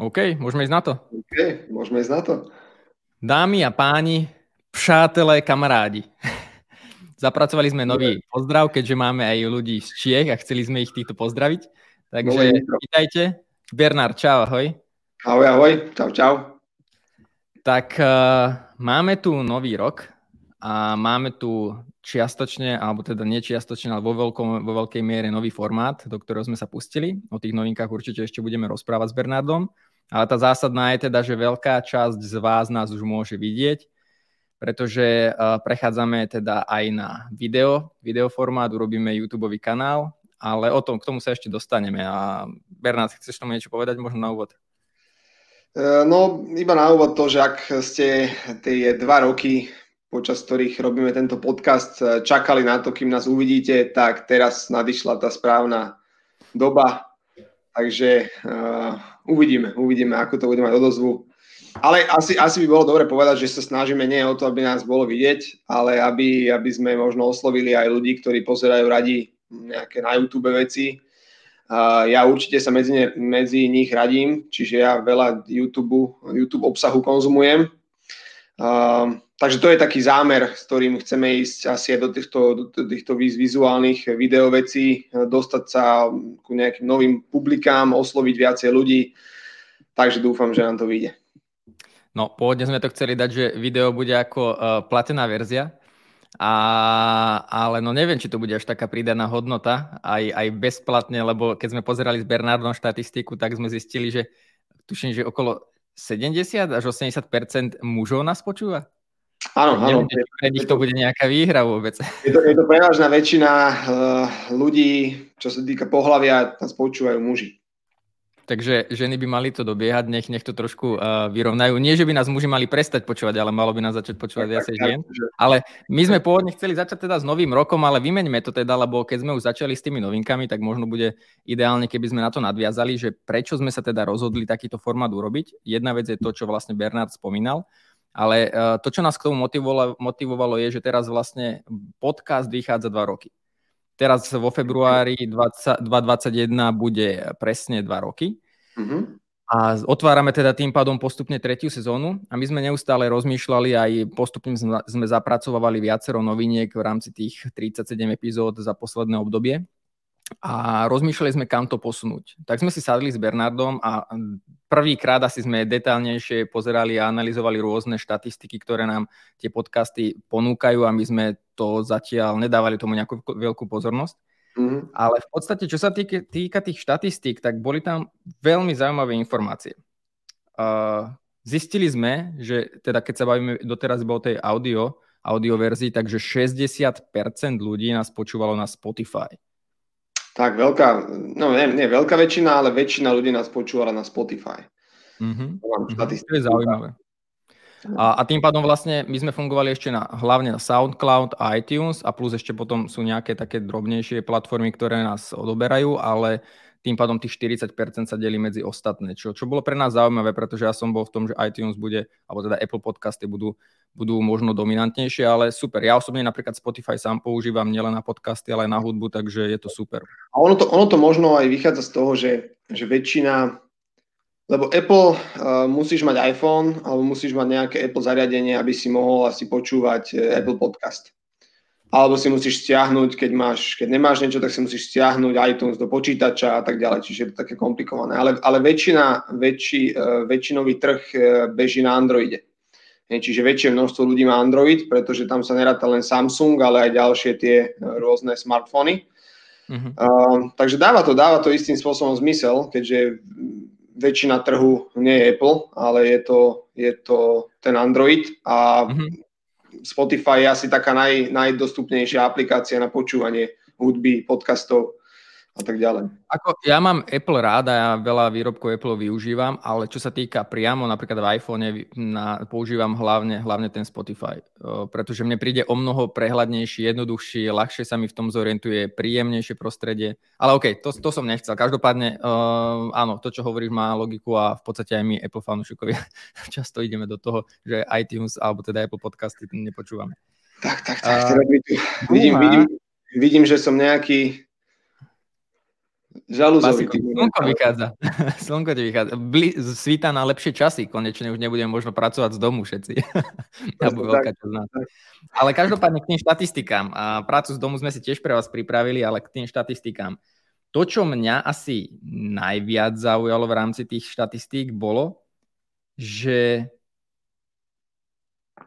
OK, môžeme ísť na to. OK, môžeme ísť na to. Dámy a páni, přátelé, kamarádi. Zapracovali sme nový pozdrav, keďže máme aj ľudí z Čiech a chceli sme ich týchto pozdraviť. Takže vítajte. Bernard, čau, ahoj. Ahoj, ahoj, čau, čau. Tak uh, máme tu nový rok a máme tu čiastočne, alebo teda nie ale vo, veľkom, vo veľkej miere nový formát, do ktorého sme sa pustili. O tých novinkách určite ešte budeme rozprávať s Bernardom. Ale tá zásadná je teda, že veľká časť z vás nás už môže vidieť, pretože uh, prechádzame teda aj na video, videoformát, urobíme YouTube kanál, ale o tom, k tomu sa ešte dostaneme. A Bernard, chceš tomu niečo povedať možno na úvod? E, no, iba na úvod to, že ak ste tie dva roky počas ktorých robíme tento podcast, eh, čakali na to, kým nás uvidíte, tak teraz nadišla tá správna doba. Takže uh, uvidíme, uvidíme, ako to bude mať odozvu. Ale asi, asi by bolo dobre povedať, že sa snažíme nie o to, aby nás bolo vidieť, ale aby, aby sme možno oslovili aj ľudí, ktorí pozerajú radi nejaké na YouTube veci. Uh, ja určite sa medzi, ne, medzi nich radím, čiže ja veľa YouTube, obsahu konzumujem. Uh, Takže to je taký zámer, s ktorým chceme ísť asi aj do týchto, do týchto vizuálnych videovecí, dostať sa ku nejakým novým publikám, osloviť viacej ľudí. Takže dúfam, že nám to vyjde. No, pôvodne sme to chceli dať, že video bude ako uh, platená verzia, a, ale no neviem, či to bude až taká pridaná hodnota, aj, aj bezplatne, lebo keď sme pozerali s Bernardom štatistiku, tak sme zistili, že tuším, že okolo 70 až 80 mužov nás počúva. Áno, áno. Pre nich to bude nejaká výhra vôbec. Je to, je to prevažná väčšina uh, ľudí, čo sa týka pohľavia, nás počúvajú muži. Takže ženy by mali to dobiehať, nech, nech to trošku uh, vyrovnajú. Nie, že by nás muži mali prestať počúvať, ale malo by nás začať počúvať tak, viacej žien. Ale my sme pôvodne chceli začať teda s novým rokom, ale vymeňme to teda, lebo keď sme už začali s tými novinkami, tak možno bude ideálne, keby sme na to nadviazali, že prečo sme sa teda rozhodli takýto formát urobiť. Jedna vec je to, čo vlastne Bernard spomínal, ale uh, to, čo nás k tomu motivovalo, motivovalo, je, že teraz vlastne podcast vychádza dva roky. Teraz vo februári 20, 2021 bude presne dva roky. Mm-hmm. A otvárame teda tým pádom postupne tretiu sezónu a my sme neustále rozmýšľali aj postupne sme zapracovali viacero noviniek v rámci tých 37 epizód za posledné obdobie a rozmýšľali sme, kam to posunúť. Tak sme si sadli s Bernardom a prvýkrát asi sme detálnejšie pozerali a analyzovali rôzne štatistiky, ktoré nám tie podcasty ponúkajú a my sme to zatiaľ nedávali tomu nejakú veľkú pozornosť. Mm-hmm. Ale v podstate, čo sa týka, týka tých štatistík, tak boli tam veľmi zaujímavé informácie. Uh, zistili sme, že teda keď sa bavíme doteraz iba o tej audio, audio verzii, takže 60% ľudí nás počúvalo na Spotify. Tak veľká, no nie, nie veľká väčšina, ale väčšina ľudí nás počúvala na Spotify. Mm-hmm. To, to je zaujímavé. A, a tým pádom vlastne my sme fungovali ešte na, hlavne na SoundCloud a iTunes a plus ešte potom sú nejaké také drobnejšie platformy, ktoré nás odoberajú, ale tým pádom tých 40% sa delí medzi ostatné, čo, čo bolo pre nás zaujímavé, pretože ja som bol v tom, že iTunes bude, alebo teda Apple podcasty budú, budú možno dominantnejšie, ale super. Ja osobne napríklad Spotify sám používam nielen na podcasty, ale aj na hudbu, takže je to super. A ono to, ono to možno aj vychádza z toho, že, že väčšina, lebo Apple uh, musíš mať iPhone alebo musíš mať nejaké Apple zariadenie, aby si mohol asi počúvať uh, Apple podcast alebo si musíš stiahnuť, keď, máš, keď nemáš niečo, tak si musíš stiahnuť iTunes do počítača a tak ďalej, čiže je to také komplikované. Ale, ale väčšina, väčší, uh, väčšinový trh uh, beží na Androide. Čiže väčšie množstvo ľudí má Android, pretože tam sa neráta len Samsung, ale aj ďalšie tie rôzne smartfóny. Uh-huh. Uh, takže dáva to, dáva to istým spôsobom zmysel, keďže väčšina trhu nie je Apple, ale je to, je to ten Android a uh-huh Spotify je asi taká naj, najdostupnejšia aplikácia na počúvanie hudby, podcastov a tak ďalej. Ako, ja mám Apple rád a ja veľa výrobkov Apple využívam, ale čo sa týka priamo napríklad v iPhone, na, používam hlavne, hlavne ten Spotify, pretože mne príde o mnoho prehľadnejší, jednoduchší, ľahšie sa mi v tom zorientuje, príjemnejšie prostredie. Ale OK, to, to som nechcel. Každopádne, uh, áno, to, čo hovoríš, má logiku a v podstate aj my Apple fanúšikovia často ideme do toho, že iTunes alebo teda Apple podcasty nepočúvame. Tak, tak, tak. Uh, vidím, vidím, vidím, že som nejaký Žalúzovitý. Slnko vychádza. Slnko ti vychádza. Bli, svíta na lepšie časy. Konečne už nebudeme možno pracovať z domu všetci. veľká Ale každopádne k tým štatistikám. A prácu z domu sme si tiež pre vás pripravili, ale k tým štatistikám. To, čo mňa asi najviac zaujalo v rámci tých štatistík, bolo, že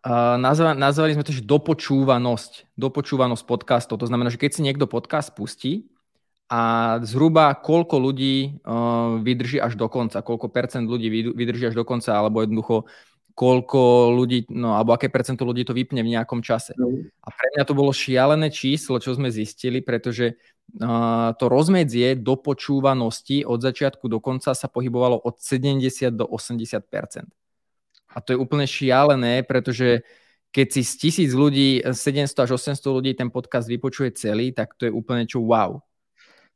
uh, nazvali, nazvali sme to, že dopočúvanosť. Dopočúvanosť podcastov. To znamená, že keď si niekto podcast pustí, a zhruba koľko ľudí uh, vydrží až do konca, koľko percent ľudí vydrží až do konca, alebo jednoducho koľko ľudí, no alebo aké percento ľudí to vypne v nejakom čase. Mm. A pre mňa to bolo šialené číslo, čo sme zistili, pretože uh, to rozmedzie do počúvanosti od začiatku do konca sa pohybovalo od 70 do 80% A to je úplne šialené, pretože keď si z tisíc ľudí, 700 až 800 ľudí ten podcast vypočuje celý, tak to je úplne čo wow.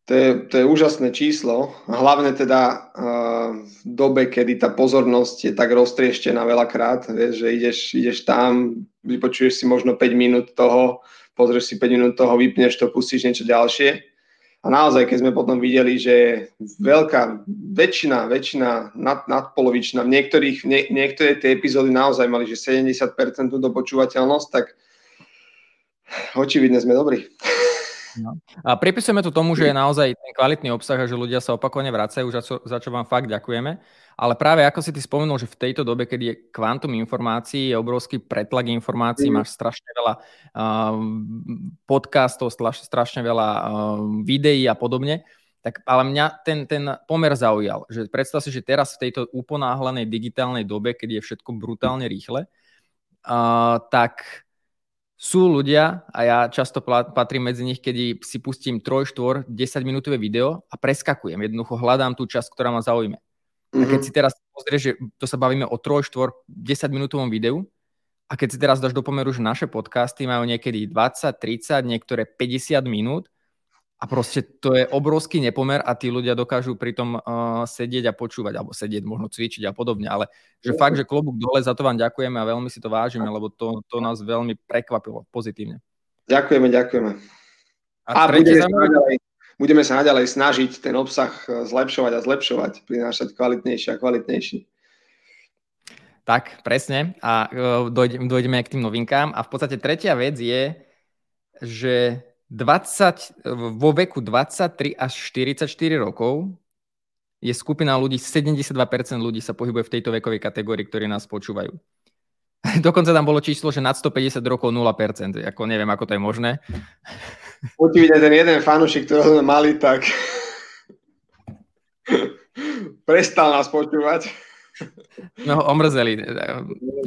To je, to je úžasné číslo, hlavne teda uh, v dobe, kedy tá pozornosť je tak roztrieštená veľakrát, vieš, že ideš, ideš tam, vypočuješ si možno 5 minút toho, pozrieš si 5 minút toho, vypneš to, pustíš niečo ďalšie. A naozaj, keď sme potom videli, že veľká, väčšina, väčšina, nad, nadpolovičná, v niektorých, nie, niektoré tie epizódy naozaj mali, že 70% dopočúvateľnosť, tak očividne sme dobrí. No. A pripisujeme to tomu, že je naozaj ten kvalitný obsah a že ľudia sa opakovane vracajú, za čo, za čo vám fakt ďakujeme. Ale práve ako si ty spomenul, že v tejto dobe, keď je kvantum informácií, je obrovský pretlak informácií, mm. máš strašne veľa uh, podcastov, strašne veľa uh, videí a podobne, tak ale mňa ten, ten pomer zaujal. Že predstav si, že teraz v tejto uponáhlanej digitálnej dobe, keď je všetko brutálne rýchle, uh, tak sú ľudia, a ja často patrím medzi nich, keď si pustím 3, 4, 10 minútové video a preskakujem. Jednoducho hľadám tú časť, ktorá ma zaujíme. Mm-hmm. A keď mhm. si teraz pozrieš, že to sa bavíme o 3, 4, 10 minútovom videu, a keď si teraz dáš do pomeru, že naše podcasty majú niekedy 20, 30, niektoré 50 minút, a proste to je obrovský nepomer a tí ľudia dokážu pri tom uh, sedieť a počúvať, alebo sedieť, možno cvičiť a podobne. Ale že fakt, že klobúk dole, za to vám ďakujeme a veľmi si to vážime, lebo to, to nás veľmi prekvapilo pozitívne. Ďakujeme, ďakujeme. A, a budeme, sa naďalej, budeme sa naďalej snažiť ten obsah e, zlepšovať a zlepšovať, prinášať kvalitnejší a kvalitnejší. Tak, presne. A uh, dojdeme k tým novinkám. A v podstate tretia vec je, že 20, vo veku 23 až 44 rokov je skupina ľudí, 72% ľudí sa pohybuje v tejto vekovej kategórii, ktorí nás počúvajú. Dokonca tam bolo číslo, že nad 150 rokov 0%. Ako neviem, ako to je možné. Očividne ten jeden fanušik, ktorého sme mali, tak prestal nás počúvať. No, omrzeli.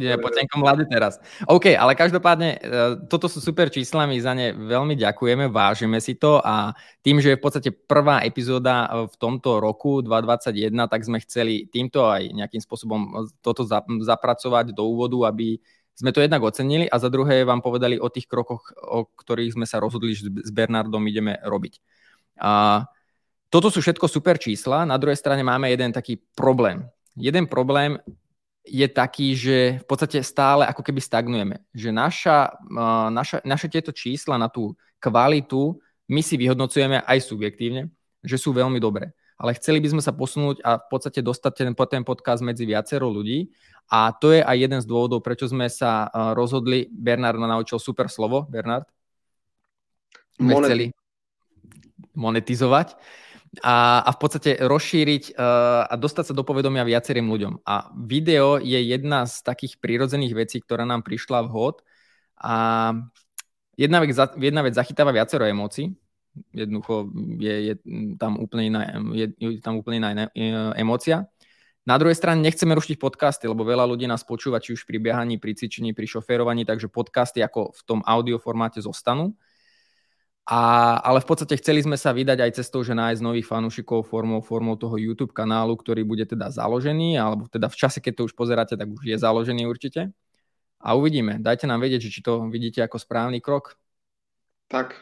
Je potenko mladý teraz. OK, ale každopádne, e, toto sú super čísla, my za ne veľmi ďakujeme, vážime si to a tým, že je v podstate prvá epizóda v tomto roku 2021, tak sme chceli týmto aj nejakým spôsobom toto zapracovať do úvodu, aby sme to jednak ocenili a za druhé vám povedali o tých krokoch, o ktorých sme sa rozhodli, že s Bernardom ideme robiť. A toto sú všetko super čísla, na druhej strane máme jeden taký problém jeden problém je taký, že v podstate stále ako keby stagnujeme. Že naša, naša, naše tieto čísla na tú kvalitu my si vyhodnocujeme aj subjektívne, že sú veľmi dobré. Ale chceli by sme sa posunúť a v podstate dostať ten, ten podcast medzi viacero ľudí. A to je aj jeden z dôvodov, prečo sme sa rozhodli. Bernard ma naučil super slovo. Bernard? Sme Monet- chceli monetizovať a, a v podstate rozšíriť uh, a dostať sa do povedomia viacerým ľuďom. A video je jedna z takých prírodzených vecí, ktorá nám prišla vhod a jedna vec, jedna vec zachytáva viacero emócií, jednoducho je, je tam úplne iná, je, je tam úplne iná emócia. Na druhej strane nechceme rušiť podcasty, lebo veľa ľudí nás počúva či už pri biehaní, pri cvičení, pri šoférovaní, takže podcasty ako v tom audio formáte zostanú. A, ale v podstate chceli sme sa vydať aj cestou, že nájsť nových fanúšikov formou, formou toho YouTube kanálu, ktorý bude teda založený, alebo teda v čase, keď to už pozeráte, tak už je založený určite. A uvidíme. Dajte nám vedieť, či to vidíte ako správny krok. Tak.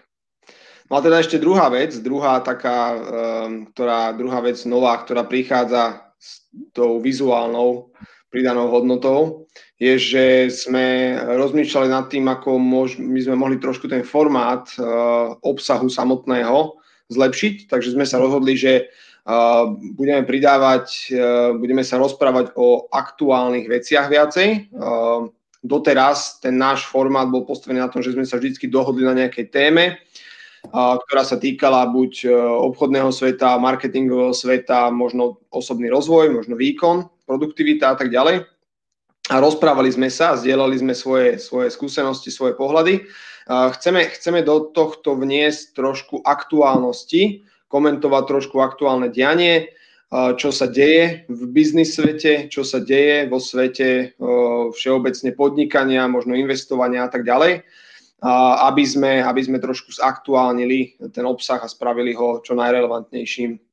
No a teda ešte druhá vec, druhá taká, um, ktorá, druhá vec nová, ktorá prichádza s tou vizuálnou pridanou hodnotou, je, že sme rozmýšľali nad tým, ako môž, my sme mohli trošku ten formát uh, obsahu samotného zlepšiť, takže sme sa rozhodli, že budeme pridávať, budeme sa rozprávať o aktuálnych veciach viacej. Doteraz ten náš formát bol postavený na tom, že sme sa vždy dohodli na nejakej téme, ktorá sa týkala buď obchodného sveta, marketingového sveta, možno osobný rozvoj, možno výkon, produktivita a tak ďalej. A rozprávali sme sa, zdieľali sme svoje, svoje skúsenosti, svoje pohľady. Chceme, chceme do tohto vniesť trošku aktuálnosti, komentovať trošku aktuálne dianie, čo sa deje v biznis svete, čo sa deje vo svete všeobecne podnikania, možno investovania a tak ďalej, aby sme, aby sme trošku zaktuálnili ten obsah a spravili ho čo najrelevantnejším.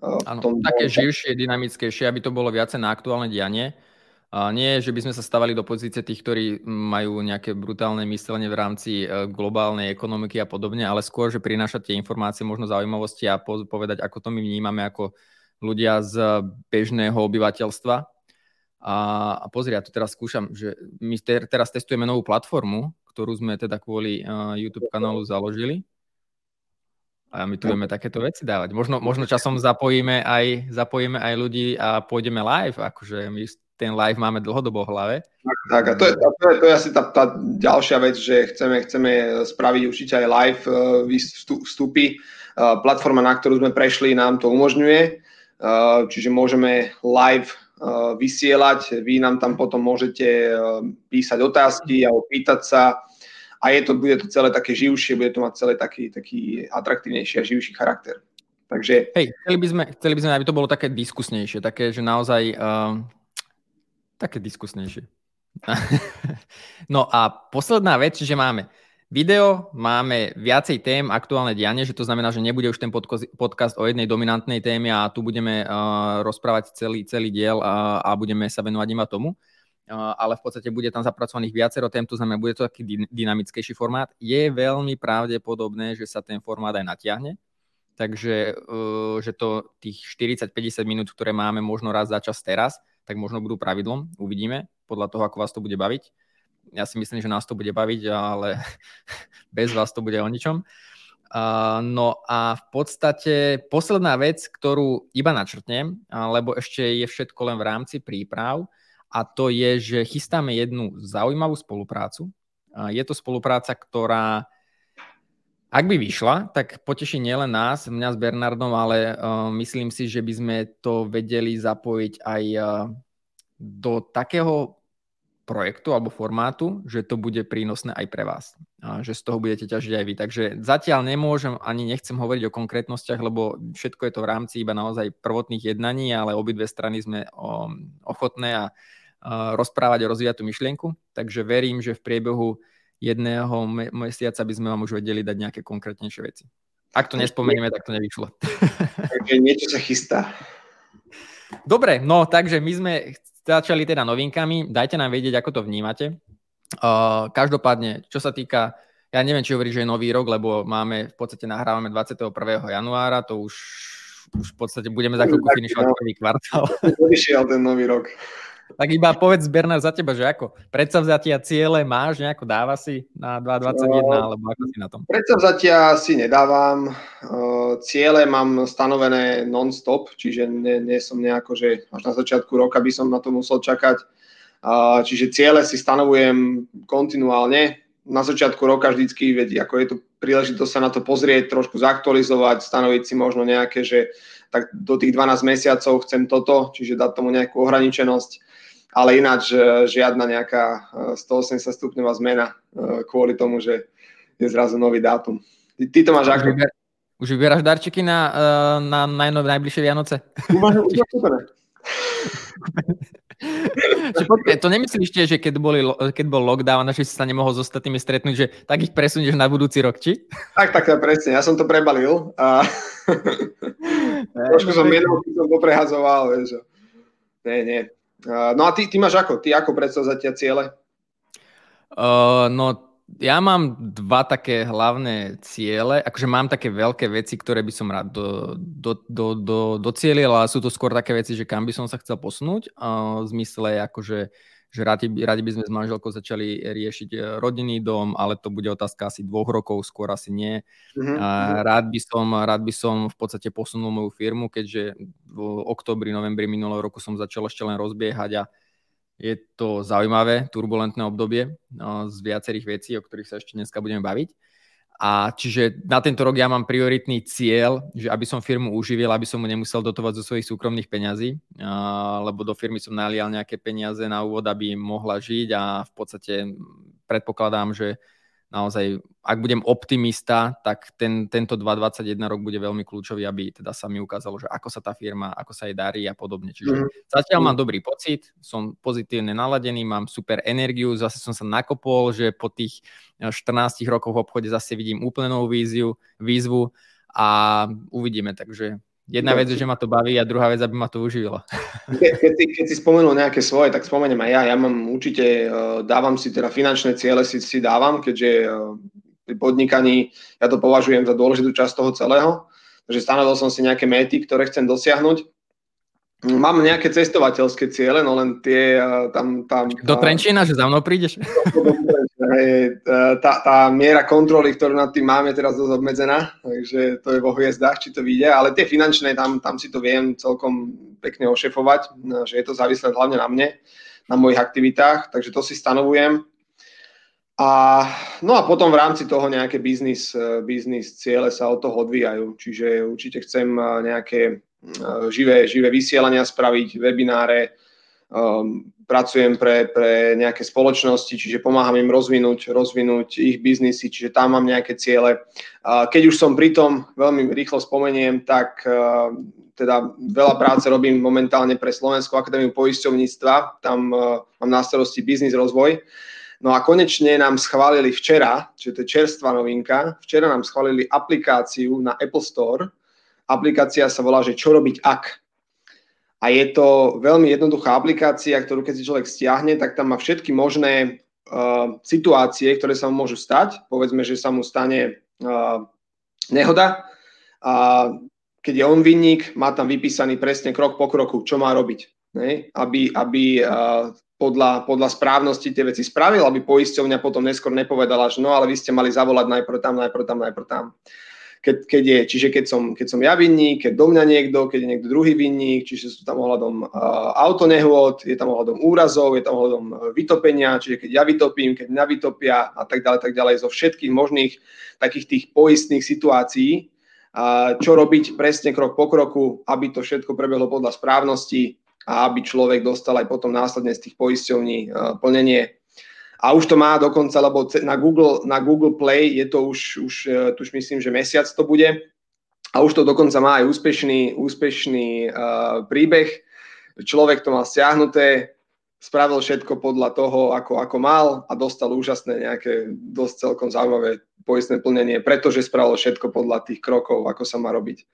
Áno, také živšie, dynamickejšie, aby to bolo viacej na aktuálne dianie. A nie, že by sme sa stavali do pozície tých, ktorí majú nejaké brutálne myslenie v rámci e, globálnej ekonomiky a podobne, ale skôr, že prinášať tie informácie, možno zaujímavosti a povedať, ako to my vnímame ako ľudia z bežného obyvateľstva. A, a pozri, ja to teraz skúšam, že my ter, teraz testujeme novú platformu, ktorú sme teda kvôli uh, YouTube kanálu založili. A my tu vieme takéto veci dávať. Možno, možno časom zapojíme aj, zapojíme aj ľudí a pôjdeme live, akože my ten live máme dlhodobo v hlave. Tak, tak a to je, to je, to je asi tá, tá ďalšia vec, že chceme, chceme spraviť určite aj live uh, vstupy. Uh, platforma, na ktorú sme prešli, nám to umožňuje, uh, čiže môžeme live vysielať, vy nám tam potom môžete písať otázky a opýtať sa a je to, bude to celé také živšie, bude to mať celé taký, taký atraktívnejší a živší charakter. Takže... Hej, chceli by, sme, chceli by sme, aby to bolo také diskusnejšie, také, že naozaj uh, Také diskusnejšie. no a posledná vec, že máme video, máme viacej tém, aktuálne dianie, že to znamená, že nebude už ten podcast o jednej dominantnej téme a tu budeme uh, rozprávať celý, celý diel a, a budeme sa venovať iba tomu. Uh, ale v podstate bude tam zapracovaných viacero tém, to znamená, bude to taký dynamickejší formát. Je veľmi pravdepodobné, že sa ten formát aj natiahne, takže uh, že to tých 40-50 minút, ktoré máme možno raz za čas teraz, tak možno budú pravidlom. Uvidíme podľa toho, ako vás to bude baviť. Ja si myslím, že nás to bude baviť, ale bez vás to bude o ničom. Uh, no a v podstate posledná vec, ktorú iba načrtnem, lebo ešte je všetko len v rámci príprav, a to je, že chystáme jednu zaujímavú spoluprácu. Je to spolupráca, ktorá ak by vyšla, tak poteší nielen nás, mňa s Bernardom, ale uh, myslím si, že by sme to vedeli zapojiť aj uh, do takého projektu alebo formátu, že to bude prínosné aj pre vás. A že z toho budete ťažiť aj vy. Takže zatiaľ nemôžem ani nechcem hovoriť o konkrétnostiach, lebo všetko je to v rámci iba naozaj prvotných jednaní, ale obidve strany sme ochotné a rozprávať a rozvíjať tú myšlienku. Takže verím, že v priebehu jedného mesiaca by sme vám už vedeli dať nejaké konkrétnejšie veci. Ak to nespomenieme, tak to nevyšlo. Takže niečo sa chystá. Dobre, no takže my sme začali teda novinkami. Dajte nám vedieť, ako to vnímate. Uh, každopádne, čo sa týka, ja neviem, či hovorí, že je nový rok, lebo máme, v podstate nahrávame 21. januára, to už, už v podstate budeme za chvíľku finišovať prvý kvartál. Vyšiel ten nový rok. Tak iba povedz, Bernard, za teba, že ako? Predsavzatia ciele máš nejako, dáva si na 2021, no, alebo ako si na tom? Predsavzatia si nedávam. Ciele mám stanovené non-stop, čiže nie, nie som nejako, že až na začiatku roka by som na to musel čakať. Čiže ciele si stanovujem kontinuálne. Na začiatku roka vždycky, veď, ako je to príležitosť sa na to pozrieť, trošku zaktualizovať, stanoviť si možno nejaké, že tak do tých 12 mesiacov chcem toto, čiže dať tomu nejakú ohraničenosť ale ináč žiadna nejaká 180 e, stupňová zmena e, kvôli tomu, že je zrazu nový dátum. Ty, ty to máš už ako? Vyber, už vyberáš darčeky na, na, na najbližšie Vianoce? to nemyslíš tiež, že keď, boli, keď bol lockdown že si sa nemohol s ostatnými stretnúť, že tak ich presunieš na budúci rok, či? Tak, tak, presne. Ja som to prebalil a trošku som jednou som poprehazoval, vieš. Nie, nie. No a ty, ty máš ako? Ty ako predstavzatia ciele? Uh, no ja mám dva také hlavné ciele, akože mám také veľké veci, ktoré by som rád do, do, do, do, docielil, ale sú to skôr také veci, že kam by som sa chcel posunúť, uh, v zmysle akože že radi, radi by sme s manželkou začali riešiť eh, rodinný dom, ale to bude otázka asi dvoch rokov, skôr asi nie. Mm-hmm. Rád, by som, rád by som v podstate posunul moju firmu, keďže v oktobri, novembri minulého roku som začal ešte len rozbiehať a je to zaujímavé, turbulentné obdobie no, z viacerých vecí, o ktorých sa ešte dneska budeme baviť. A čiže na tento rok ja mám prioritný cieľ, že aby som firmu uživil, aby som mu nemusel dotovať zo svojich súkromných peňazí, lebo do firmy som nalial nejaké peniaze na úvod, aby mohla žiť a v podstate predpokladám, že naozaj, ak budem optimista, tak ten, tento 2021 rok bude veľmi kľúčový, aby teda sa mi ukázalo, že ako sa tá firma, ako sa jej darí a podobne. Čiže mm. zatiaľ mám dobrý pocit, som pozitívne naladený, mám super energiu, zase som sa nakopol, že po tých 14 rokoch v obchode zase vidím úplne novú víziu, výzvu a uvidíme, takže Jedna vec je, že ma to baví a druhá vec, aby ma to uživilo. Keď, si, keď si spomenul nejaké svoje, tak spomeniem aj ja. Ja mám určite, uh, dávam si teda finančné ciele, si, si dávam, keďže uh, pri podnikaní ja to považujem za dôležitú časť toho celého. Takže stanovil som si nejaké méty, ktoré chcem dosiahnuť. Mám nejaké cestovateľské ciele, no len tie uh, tam... tam Do Trenčína, že za mnou prídeš? Tá, tá miera kontroly, ktorú nad tým máme, teraz dosť obmedzená, takže to je vo hviezdách, či to vyjde, ale tie finančné, tam, tam si to viem celkom pekne ošefovať, že je to závislé hlavne na mne, na mojich aktivitách, takže to si stanovujem. A, no a potom v rámci toho nejaké biznis, biznis ciele sa od toho odvíjajú, čiže určite chcem nejaké živé, živé vysielania spraviť, webináre, um, pracujem pre, pre nejaké spoločnosti, čiže pomáham im rozvinúť, rozvinúť ich biznisy, čiže tam mám nejaké ciele. Keď už som pri tom, veľmi rýchlo spomeniem, tak uh, teda veľa práce robím momentálne pre Slovenskú akadémiu poisťovníctva, tam uh, mám na starosti biznis rozvoj. No a konečne nám schválili včera, čiže to je čerstvá novinka, včera nám schválili aplikáciu na Apple Store. Aplikácia sa volá, že čo robiť ak. A je to veľmi jednoduchá aplikácia, ktorú keď si človek stiahne, tak tam má všetky možné uh, situácie, ktoré sa mu môžu stať. Povedzme, že sa mu stane uh, nehoda a keď je on vinník, má tam vypísaný presne krok po kroku, čo má robiť. Ne? Aby, aby uh, podľa, podľa správnosti tie veci spravil, aby poisťovňa potom neskôr nepovedala, že no ale vy ste mali zavolať najprv tam, najprv tam, najprv tam keď, keď je, čiže keď som, keď som ja vinník, keď do mňa niekto, keď je niekto druhý vinník, čiže sú tam ohľadom uh, autonehôd, je tam ohľadom úrazov, je tam ohľadom vytopenia, čiže keď ja vytopím, keď mňa vytopia a tak ďalej, tak ďalej, zo všetkých možných takých tých poistných situácií, uh, čo robiť presne krok po kroku, aby to všetko prebehlo podľa správnosti a aby človek dostal aj potom následne z tých poisťovní uh, plnenie a už to má dokonca, lebo na Google, na Google Play je to už, už, e, už myslím, že mesiac to bude. A už to dokonca má aj úspešný, úspešný uh, príbeh. Človek to mal stiahnuté, spravil všetko podľa toho, ako, ako mal a dostal úžasné nejaké dosť celkom zaujímavé poistné plnenie, pretože spravil všetko podľa tých krokov, ako sa má robiť.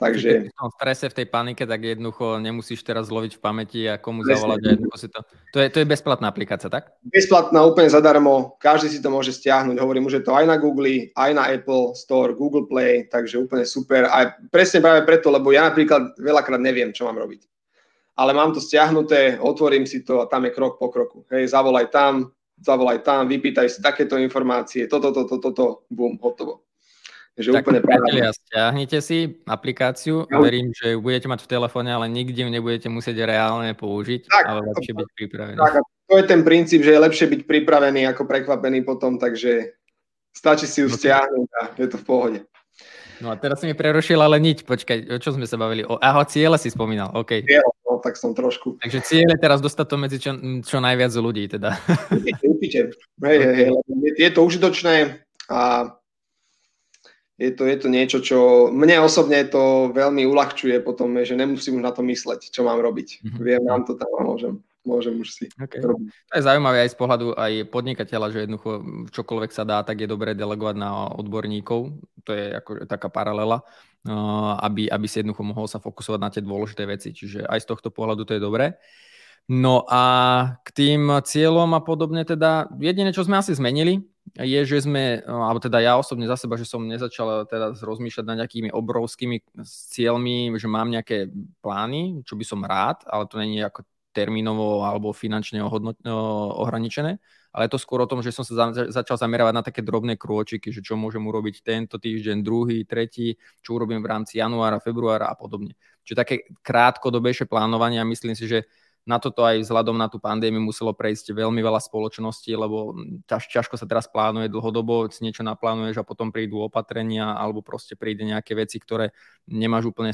Takže... Keď v strese, v tej panike, tak jednoducho nemusíš teraz zloviť v pamäti a komu zavolať. A si to... To, je, to je bezplatná aplikácia, tak? Bezplatná, úplne zadarmo. Každý si to môže stiahnuť. Hovorím, že to aj na Google, aj na Apple Store, Google Play, takže úplne super. A presne práve preto, lebo ja napríklad veľakrát neviem, čo mám robiť. Ale mám to stiahnuté, otvorím si to a tam je krok po kroku. Hej, zavolaj tam, zavolaj tam, vypýtaj si takéto informácie, toto, toto, toto, toto, bum, hotovo. Takže tak úplne priatelia, stiahnite si aplikáciu, no. verím, že ju budete mať v telefóne, ale nikdy ju nebudete musieť reálne použiť, tak, ale lepšie byť pripravený. Tak, to je ten princíp, že je lepšie byť pripravený ako prekvapený potom, takže stačí si ju stiahnuť a je to v pohode. No a teraz si mi prerušil, ale nič, počkaj, o čo sme sa bavili? O, aho, ciele si spomínal, OK. Ciele, no, tak som trošku. Takže ciele teraz dostať to medzi čo, čo najviac ľudí, teda. Určite, určite. Hej, hej, hej. Je to užitočné a je to, je to niečo, čo mne osobne to veľmi uľahčuje potom, že nemusím už na to mysleť, čo mám robiť. Mm-hmm. Viem, mám to tam a môžem, môžem už si okay. robiť. To je zaujímavé aj z pohľadu aj podnikateľa, že jednoducho čokoľvek sa dá, tak je dobré delegovať na odborníkov. To je ako taká paralela, aby, aby si jednoducho mohol sa fokusovať na tie dôležité veci. Čiže aj z tohto pohľadu to je dobré. No a k tým cieľom a podobne teda, jediné, čo sme asi zmenili, je, že sme, no, alebo teda ja osobne za seba, že som nezačal teda rozmýšľať nad nejakými obrovskými cieľmi, že mám nejaké plány, čo by som rád, ale to není ako termínovo alebo finančne ohodno- ohraničené, ale je to skôr o tom, že som sa za- začal zamerávať na také drobné krôčiky, že čo môžem urobiť tento týždeň, druhý, tretí, čo urobím v rámci januára, februára a podobne. Čiže také krátkodobejšie plánovanie a myslím si, že na toto aj vzhľadom na tú pandémiu muselo prejsť veľmi veľa spoločností, lebo ťaž, ťažko sa teraz plánuje dlhodobo, si niečo naplánuješ a potom prídu opatrenia alebo proste príde nejaké veci, ktoré nemáš úplne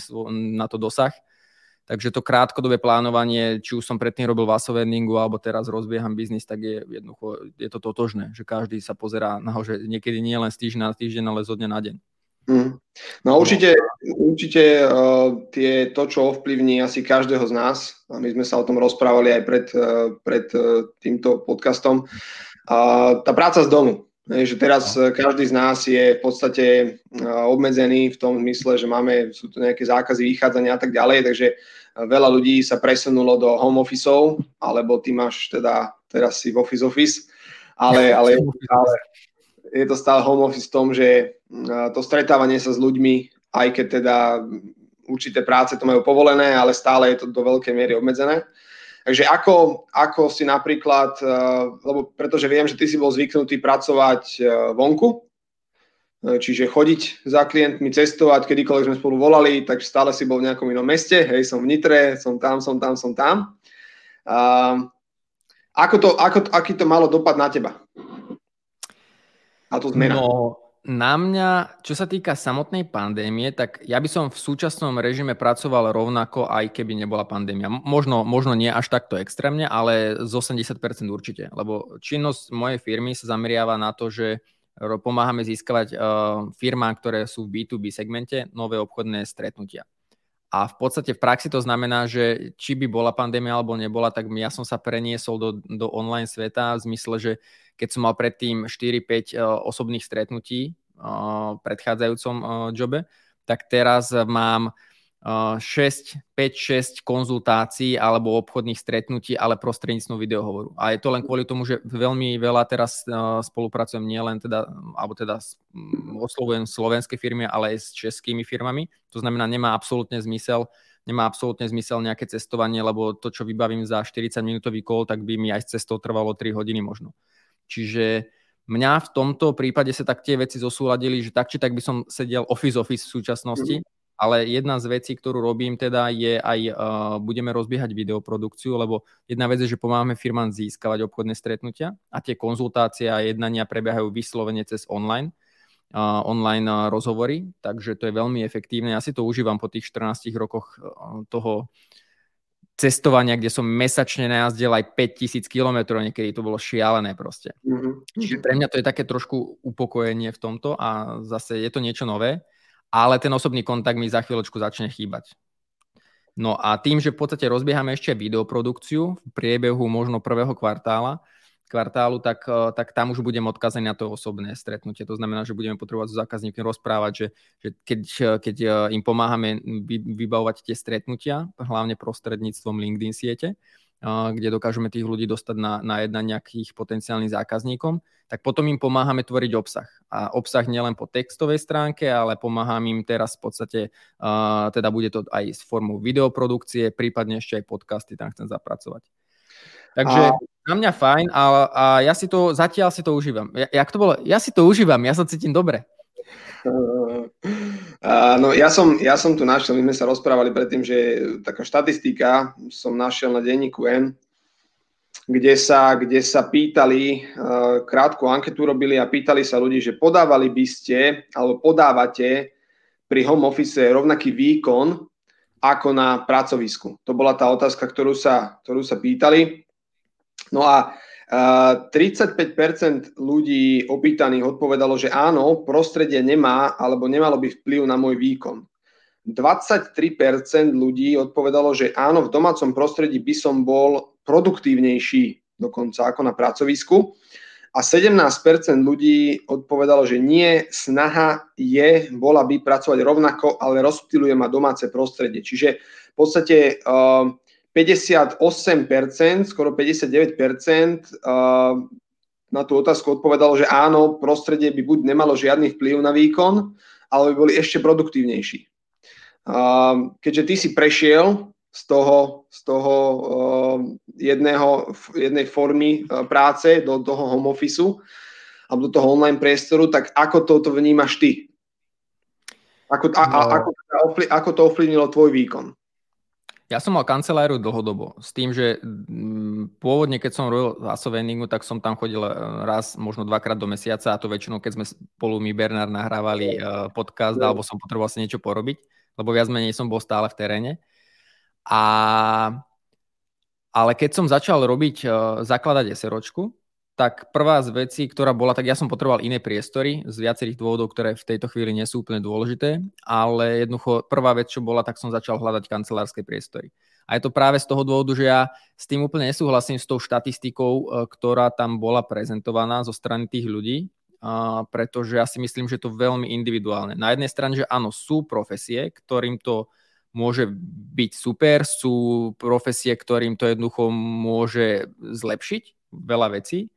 na to dosah. Takže to krátkodobé plánovanie, či už som predtým robil vasovendingu alebo teraz rozbieham biznis, tak je jednoducho, je to totožné, že každý sa pozerá na ho, že niekedy nie len z týždňa na týždeň, ale zo dňa na deň. Mm. No určite, určite uh, tie, to, čo ovplyvní asi každého z nás, a my sme sa o tom rozprávali aj pred, uh, pred uh, týmto podcastom, uh, tá práca z domu. Je, že teraz každý z nás je v podstate uh, obmedzený v tom zmysle, že máme, sú tu nejaké zákazy vychádzania a tak ďalej, takže veľa ľudí sa presunulo do home officeov, alebo ty máš teda, teraz si v office office, ale, ale, ale, je to stále home office v tom, že to stretávanie sa s ľuďmi, aj keď teda určité práce to majú povolené, ale stále je to do veľkej miery obmedzené. Takže ako, ako si napríklad, lebo pretože viem, že ty si bol zvyknutý pracovať vonku, čiže chodiť za klientmi, cestovať, kedykoľvek sme spolu volali, tak stále si bol v nejakom inom meste, hej, som v Nitre, som tam, som tam, som tam. A, ako to, ako, aký to malo dopad na teba? Táto zmena? No, na mňa, čo sa týka samotnej pandémie, tak ja by som v súčasnom režime pracoval rovnako, aj keby nebola pandémia. Možno, možno nie až takto extrémne, ale z 80% určite. Lebo činnosť mojej firmy sa zameriava na to, že pomáhame získavať uh, firmám, ktoré sú v B2B segmente, nové obchodné stretnutia. A v podstate v praxi to znamená, že či by bola pandémia alebo nebola, tak ja som sa preniesol do, do online sveta v zmysle, že keď som mal predtým 4-5 uh, eh, osobných stretnutí uh, predchádzajúcom uh, jobe, tak teraz mám 6, 5-6 konzultácií alebo obchodných stretnutí, ale prostredníctvom videohovoru. A je to len kvôli tomu, že veľmi veľa teraz spolupracujem nielen teda, alebo teda oslovujem slovenské firmy, ale aj s českými firmami. To znamená, nemá absolútne zmysel nemá absolútne zmysel nejaké cestovanie, lebo to, čo vybavím za 40 minútový call, tak by mi aj s cestou trvalo 3 hodiny možno. Čiže mňa v tomto prípade sa tak tie veci zosúladili, že tak či tak by som sedel office-office v súčasnosti, ale jedna z vecí, ktorú robím teda je aj, uh, budeme rozbiehať videoprodukciu, lebo jedna vec je, že pomáhame firmám získavať obchodné stretnutia a tie konzultácie a jednania prebiehajú vyslovene cez online, uh, online uh, rozhovory, takže to je veľmi efektívne. Ja si to užívam po tých 14 rokoch uh, toho cestovania, kde som mesačne najazdil aj 5000 km, niekedy to bolo šialené proste. Mm-hmm. Čiže pre mňa to je také trošku upokojenie v tomto a zase je to niečo nové ale ten osobný kontakt mi za chvíľočku začne chýbať. No a tým, že v podstate rozbiehame ešte videoprodukciu v priebehu možno prvého kvartála, kvartálu, tak, eh, tak tam už budem odkazený na to osobné stretnutie. To znamená, že budeme potrebovať s zákazníkmi rozprávať, že, že keď, keď eh, im pomáhame vybavovať tie stretnutia, hlavne prostredníctvom LinkedIn siete, kde dokážeme tých ľudí dostať na, na jedna nejakých potenciálnych zákazníkom, tak potom im pomáhame tvoriť obsah. A obsah nielen po textovej stránke, ale pomáham im teraz v podstate, uh, teda bude to aj s formou videoprodukcie, prípadne ešte aj podcasty tam chcem zapracovať. Takže a... na mňa fajn a, a ja si to, zatiaľ si to užívam. Ja, jak to bolo? Ja si to užívam, ja sa cítim dobre. No ja som, ja som tu našiel, my sme sa rozprávali predtým, že taká štatistika som našiel na denníku N, kde sa, kde sa pýtali, krátku anketu robili a pýtali sa ľudí, že podávali by ste, alebo podávate pri home office rovnaký výkon ako na pracovisku. To bola tá otázka, ktorú sa, ktorú sa pýtali. No a 35% ľudí opýtaných odpovedalo, že áno, prostredie nemá alebo nemalo by vplyv na môj výkon. 23% ľudí odpovedalo, že áno, v domácom prostredí by som bol produktívnejší dokonca ako na pracovisku. A 17% ľudí odpovedalo, že nie, snaha je, bola by pracovať rovnako, ale rozptýluje ma domáce prostredie. Čiže v podstate uh, 58%, skoro 59% na tú otázku odpovedalo, že áno, prostredie by buď nemalo žiadny vplyv na výkon, ale by boli ešte produktívnejší. Keďže ty si prešiel z toho, z toho jedného, jednej formy uh, práce do toho home office alebo do toho online priestoru, tak ako toto vnímaš ty? Ako, a, a, no. ako, ako to ovplyvnilo tvoj výkon? Ja som mal kanceláriu dlhodobo s tým, že mm, pôvodne, keď som robil hlasové enigmu, tak som tam chodil e, raz, možno dvakrát do mesiaca a to väčšinou, keď sme spolu my Bernard nahrávali uh, podcast alebo som potreboval si niečo porobiť, lebo viac menej som bol stále v teréne. A, ale keď som začal robiť, uh, zakladať SROčku, tak prvá z vecí, ktorá bola, tak ja som potreboval iné priestory z viacerých dôvodov, ktoré v tejto chvíli nie sú úplne dôležité, ale jednoducho prvá vec, čo bola, tak som začal hľadať kancelárske priestory. A je to práve z toho dôvodu, že ja s tým úplne nesúhlasím s tou štatistikou, e, ktorá tam bola prezentovaná zo strany tých ľudí, pretože ja si myslím, že je to veľmi individuálne. Na jednej strane, že áno, sú profesie, ktorým to môže byť super, sú profesie, ktorým to jednoducho môže zlepšiť veľa vecí,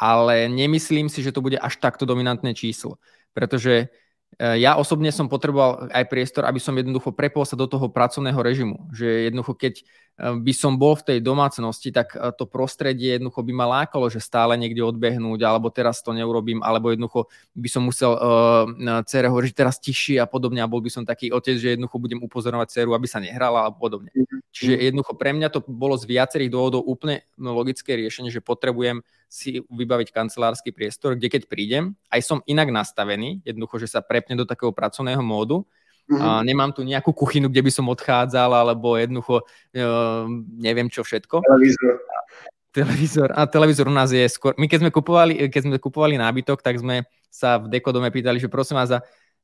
ale nemyslím si, že to bude až takto dominantné číslo, pretože e, ja osobne som potreboval aj priestor, aby som jednoducho prepol sa do toho pracovného režimu. Že jednoducho, keď by som bol v tej domácnosti, tak eh, to prostredie jednoducho by ma lákalo, že stále niekde odbehnúť, alebo teraz to neurobím, alebo jednoducho by som musel uh, cere hovoriť teraz tišie a podobne a bol by som taký otec, že jednoducho budem upozorňovať dceru, aby sa nehrala a podobne. Mhm. Čiže jednoducho pre mňa to bolo z viacerých dôvodov úplne logické riešenie, že potrebujem si vybaviť kancelársky priestor, kde keď prídem, aj som inak nastavený, jednoducho, že sa prepne do takého pracovného módu, Mm-hmm. A nemám tu nejakú kuchynu, kde by som odchádzal, alebo jednoducho uh, neviem čo všetko. Televízor. Televízor. A televízor u nás je skôr... My keď sme kupovali, keď sme kupovali nábytok, tak sme sa v Dekodome pýtali, že prosím vás,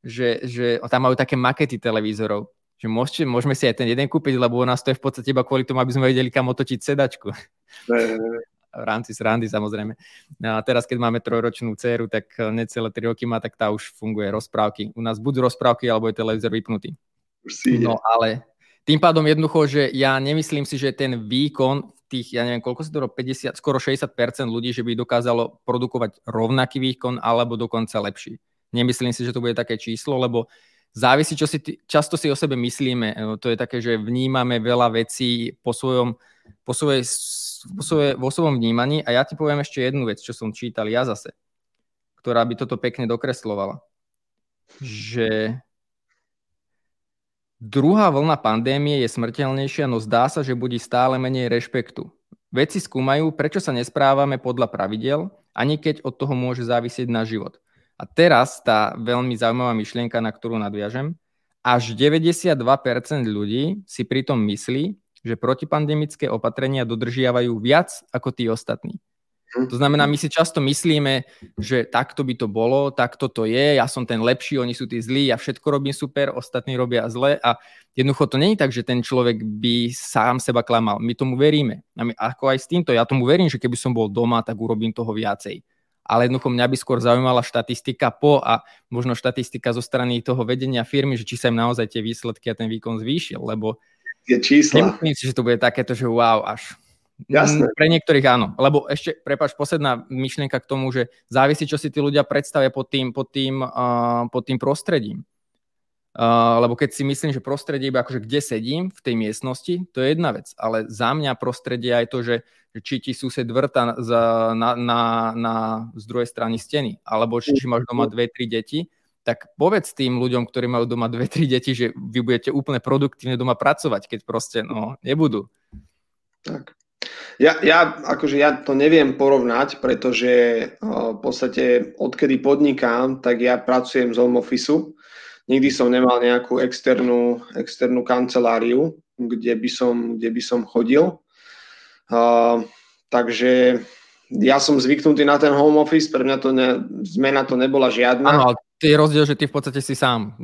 že, že tam majú také makety televízorov. Že môžete, môžeme si aj ten jeden kúpiť, lebo u nás to je v podstate iba kvôli tomu, aby sme vedeli, kam otočiť sedačku. Ne, ne, ne v rámci srandy samozrejme. No a teraz, keď máme trojročnú dceru, tak eh, necelé 3 roky má, tak tá už funguje rozprávky. U nás buď rozprávky, alebo je televízor vypnutý. No ale tým pádom jednoducho, že ja nemyslím si, že ten výkon tých, ja neviem, koľko si to 50, skoro 60% ľudí, že by dokázalo produkovať rovnaký výkon alebo dokonca lepší. Nemyslím si, že to bude také číslo, lebo závisí, čo si, často si o sebe myslíme. Eh, to je také, že vnímame veľa vecí po svojom, po svojej vo svojom vnímaní a ja ti poviem ešte jednu vec, čo som čítal ja zase, ktorá by toto pekne dokreslovala. Že druhá vlna pandémie je smrteľnejšia, no zdá sa, že budí stále menej rešpektu. Vedci skúmajú, prečo sa nesprávame podľa pravidel, ani keď od toho môže závisieť na život. A teraz tá veľmi zaujímavá myšlienka, na ktorú nadviažem, až 92% ľudí si pritom myslí, že protipandemické opatrenia dodržiavajú viac ako tí ostatní. To znamená, my si často myslíme, že takto by to bolo, takto to je, ja som ten lepší, oni sú tí zlí, ja všetko robím super, ostatní robia zle a jednoducho to je tak, že ten človek by sám seba klamal. My tomu veríme. A my, ako aj s týmto, ja tomu verím, že keby som bol doma, tak urobím toho viacej. Ale jednoducho mňa by skôr zaujímala štatistika po a možno štatistika zo strany toho vedenia firmy, že či sa im naozaj tie výsledky a ten výkon zvýšil, lebo tie čísla. Nemyslím si, že to bude takéto, že wow, až. Jasné. Pre niektorých áno, lebo ešte, prepač, posledná myšlienka k tomu, že závisí, čo si tí ľudia predstavia pod tým, pod tým, uh, pod tým prostredím. Uh, lebo keď si myslím, že prostredie iba akože kde sedím v tej miestnosti, to je jedna vec, ale za mňa prostredie aj to, že, že či ti sused vrta za, na, na, na, z druhej strany steny, alebo či, či máš doma dve, tri deti, tak povedz tým ľuďom, ktorí majú doma dve, tri deti, že vy budete úplne produktívne doma pracovať, keď proste no, nebudú. Tak. Ja, ja, akože ja to neviem porovnať, pretože v podstate odkedy podnikám, tak ja pracujem z home office. Nikdy som nemal nejakú externú, externú kanceláriu, kde by som, kde by som chodil. Uh, takže ja som zvyknutý na ten home office, pre mňa to ne, zmena to nebola žiadna. Áno, ale je rozdiel, že ty v podstate si sám,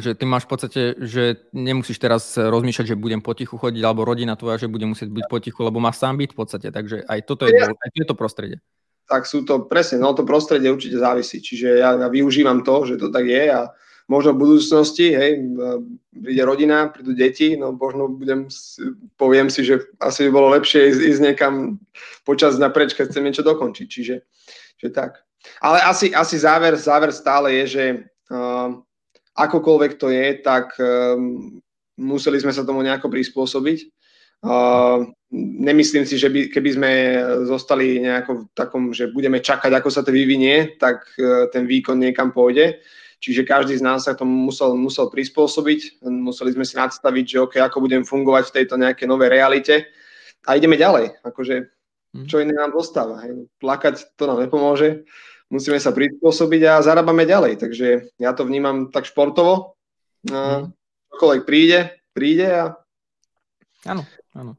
že ty máš v podstate, že nemusíš teraz rozmýšľať, že budem potichu chodiť, alebo rodina tvoja, že bude musieť byť potichu, lebo máš sám byť v podstate, takže aj toto je, aj to je to prostredie. Tak sú to, presne, no to prostredie určite závisí, čiže ja, ja využívam to, že to tak je a možno v budúcnosti, hej, príde rodina, prídu deti, no možno budem, poviem si, že asi by bolo lepšie ísť, ísť niekam počas dňa preč, keď chcem niečo dokončiť, čiže že tak. Ale asi, asi záver, záver stále je, že uh, akokoľvek to je, tak um, museli sme sa tomu nejako prispôsobiť. Uh, nemyslím si, že by, keby sme zostali nejako v takom, že budeme čakať, ako sa to vyvinie, tak uh, ten výkon niekam pôjde. Čiže každý z nás sa tomu musel, musel prispôsobibiť. Museli sme si nadstaviť, že OK, ako budem fungovať v tejto nejakej novej realite. A ideme ďalej. Akože. Čo iné nám zostáva. Hej. Plakať to nám nepomôže. Musíme sa prispôsobiť a zarábame ďalej. Takže ja to vnímam tak športovo. Uh, čokoľvek príde, príde a... Áno, áno.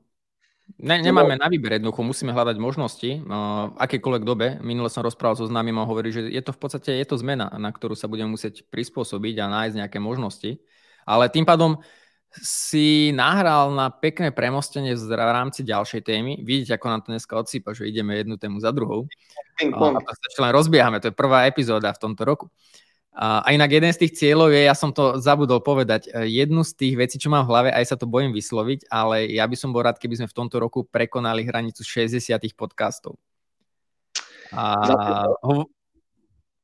Ne, nemáme na výber jednoducho, musíme hľadať možnosti uh, v akékoľvek dobe. Minule som rozprával so známym a hovorí, že je to v podstate je to zmena, na ktorú sa budeme musieť prispôsobiť a nájsť nejaké možnosti. Ale tým pádom si nahral na pekné premostenie v rámci ďalšej témy. Vidíte, ako nám to dneska odsýpa, že ideme jednu tému za druhou. A to sa len rozbiehame, to je prvá epizóda v tomto roku. A inak jeden z tých cieľov je, ja som to zabudol povedať, e, jednu z tých vecí, čo mám v hlave, aj sa to bojím vysloviť, ale ja by som bol rád, keby sme v tomto roku prekonali hranicu 60 podcastov. A, ho,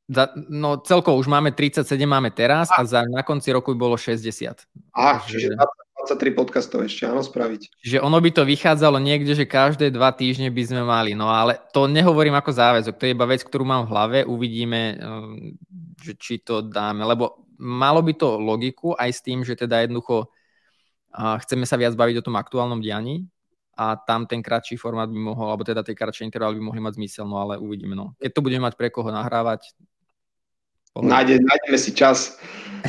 za, no celkovo už máme 37, máme teraz a za, na konci roku bolo 60. Aha, čiže 23 podcastov ešte, áno, spraviť. Čiže ono by to vychádzalo niekde, že každé dva týždne by sme mali, no ale to nehovorím ako záväzok, to je iba vec, ktorú mám v hlave, uvidíme, ehm, že či to dáme, lebo malo by to logiku aj s tým, že teda jednoducho chceme sa viac baviť o tom aktuálnom dianí a tam ten kratší formát by mohol, alebo teda tie kratšie intervaly by mohli mať zmysel, no ale uvidíme. No. Keď to budeme mať pre koho nahrávať, Nájde, nájdeme si čas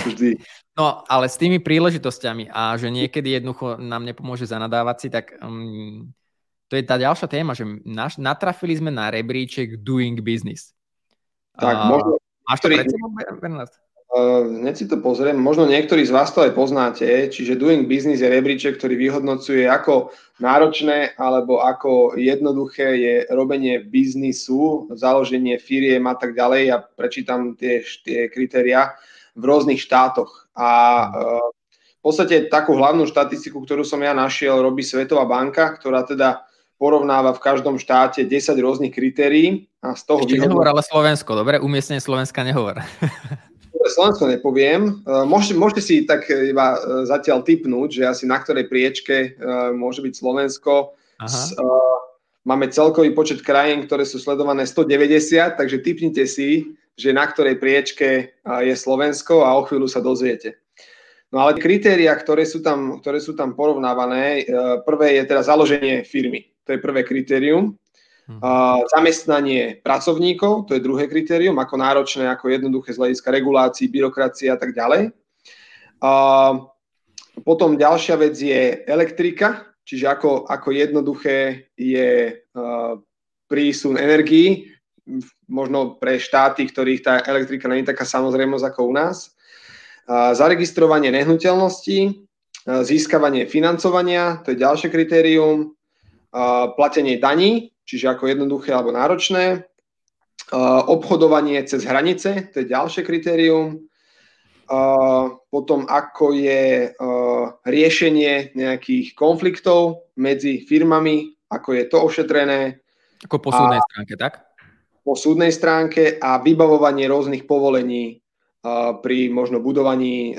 vždy. No, ale s tými príležitosťami a že niekedy jednoducho nám nepomôže zanadávať si, tak um, to je tá ďalšia téma, že naš, natrafili sme na rebríček Doing Business. Tak, uh, možno... Máš to pred Bernard? Uh, hneď si to pozriem. Možno niektorí z vás to aj poznáte, čiže Doing Business je rebríček, ktorý vyhodnocuje, ako náročné alebo ako jednoduché je robenie biznisu, založenie firiem a tak ďalej. Ja prečítam tie, tie kritéria v rôznych štátoch. A uh, v podstate takú hlavnú štatistiku, ktorú som ja našiel, robí Svetová banka, ktorá teda porovnáva v každom štáte 10 rôznych kritérií a z toho... Ešte vyhodnú... nehovor ale Slovensko, dobre? Umiestnenie Slovenska nehovor. Slovensko nepoviem. E, môžete, môžete si tak iba e, zatiaľ typnúť, že asi na ktorej priečke e, môže byť Slovensko. Aha. Máme celkový počet krajín, ktoré sú sledované 190, takže typnite si, že na ktorej priečke je Slovensko a o chvíľu sa dozviete. No ale kritéria, ktoré sú tam, ktoré sú tam porovnávané, prvé je teda založenie firmy. To je prvé kritérium. Uh, zamestnanie pracovníkov, to je druhé kritérium, ako náročné, ako jednoduché z hľadiska regulácií, byrokracie a tak ďalej. Potom ďalšia vec je elektrika, čiže ako, ako jednoduché je prísun energií, možno pre štáty, ktorých tá elektrika je taká samozrejmosť ako u nás. Zaregistrovanie nehnuteľností, získavanie financovania, to je ďalšie kritérium, platenie daní, čiže ako jednoduché alebo náročné. Obchodovanie cez hranice, to je ďalšie kritérium. Potom ako je riešenie nejakých konfliktov medzi firmami, ako je to ošetrené. Ako po súdnej stránke, tak? Po súdnej stránke a vybavovanie rôznych povolení pri možno budovaní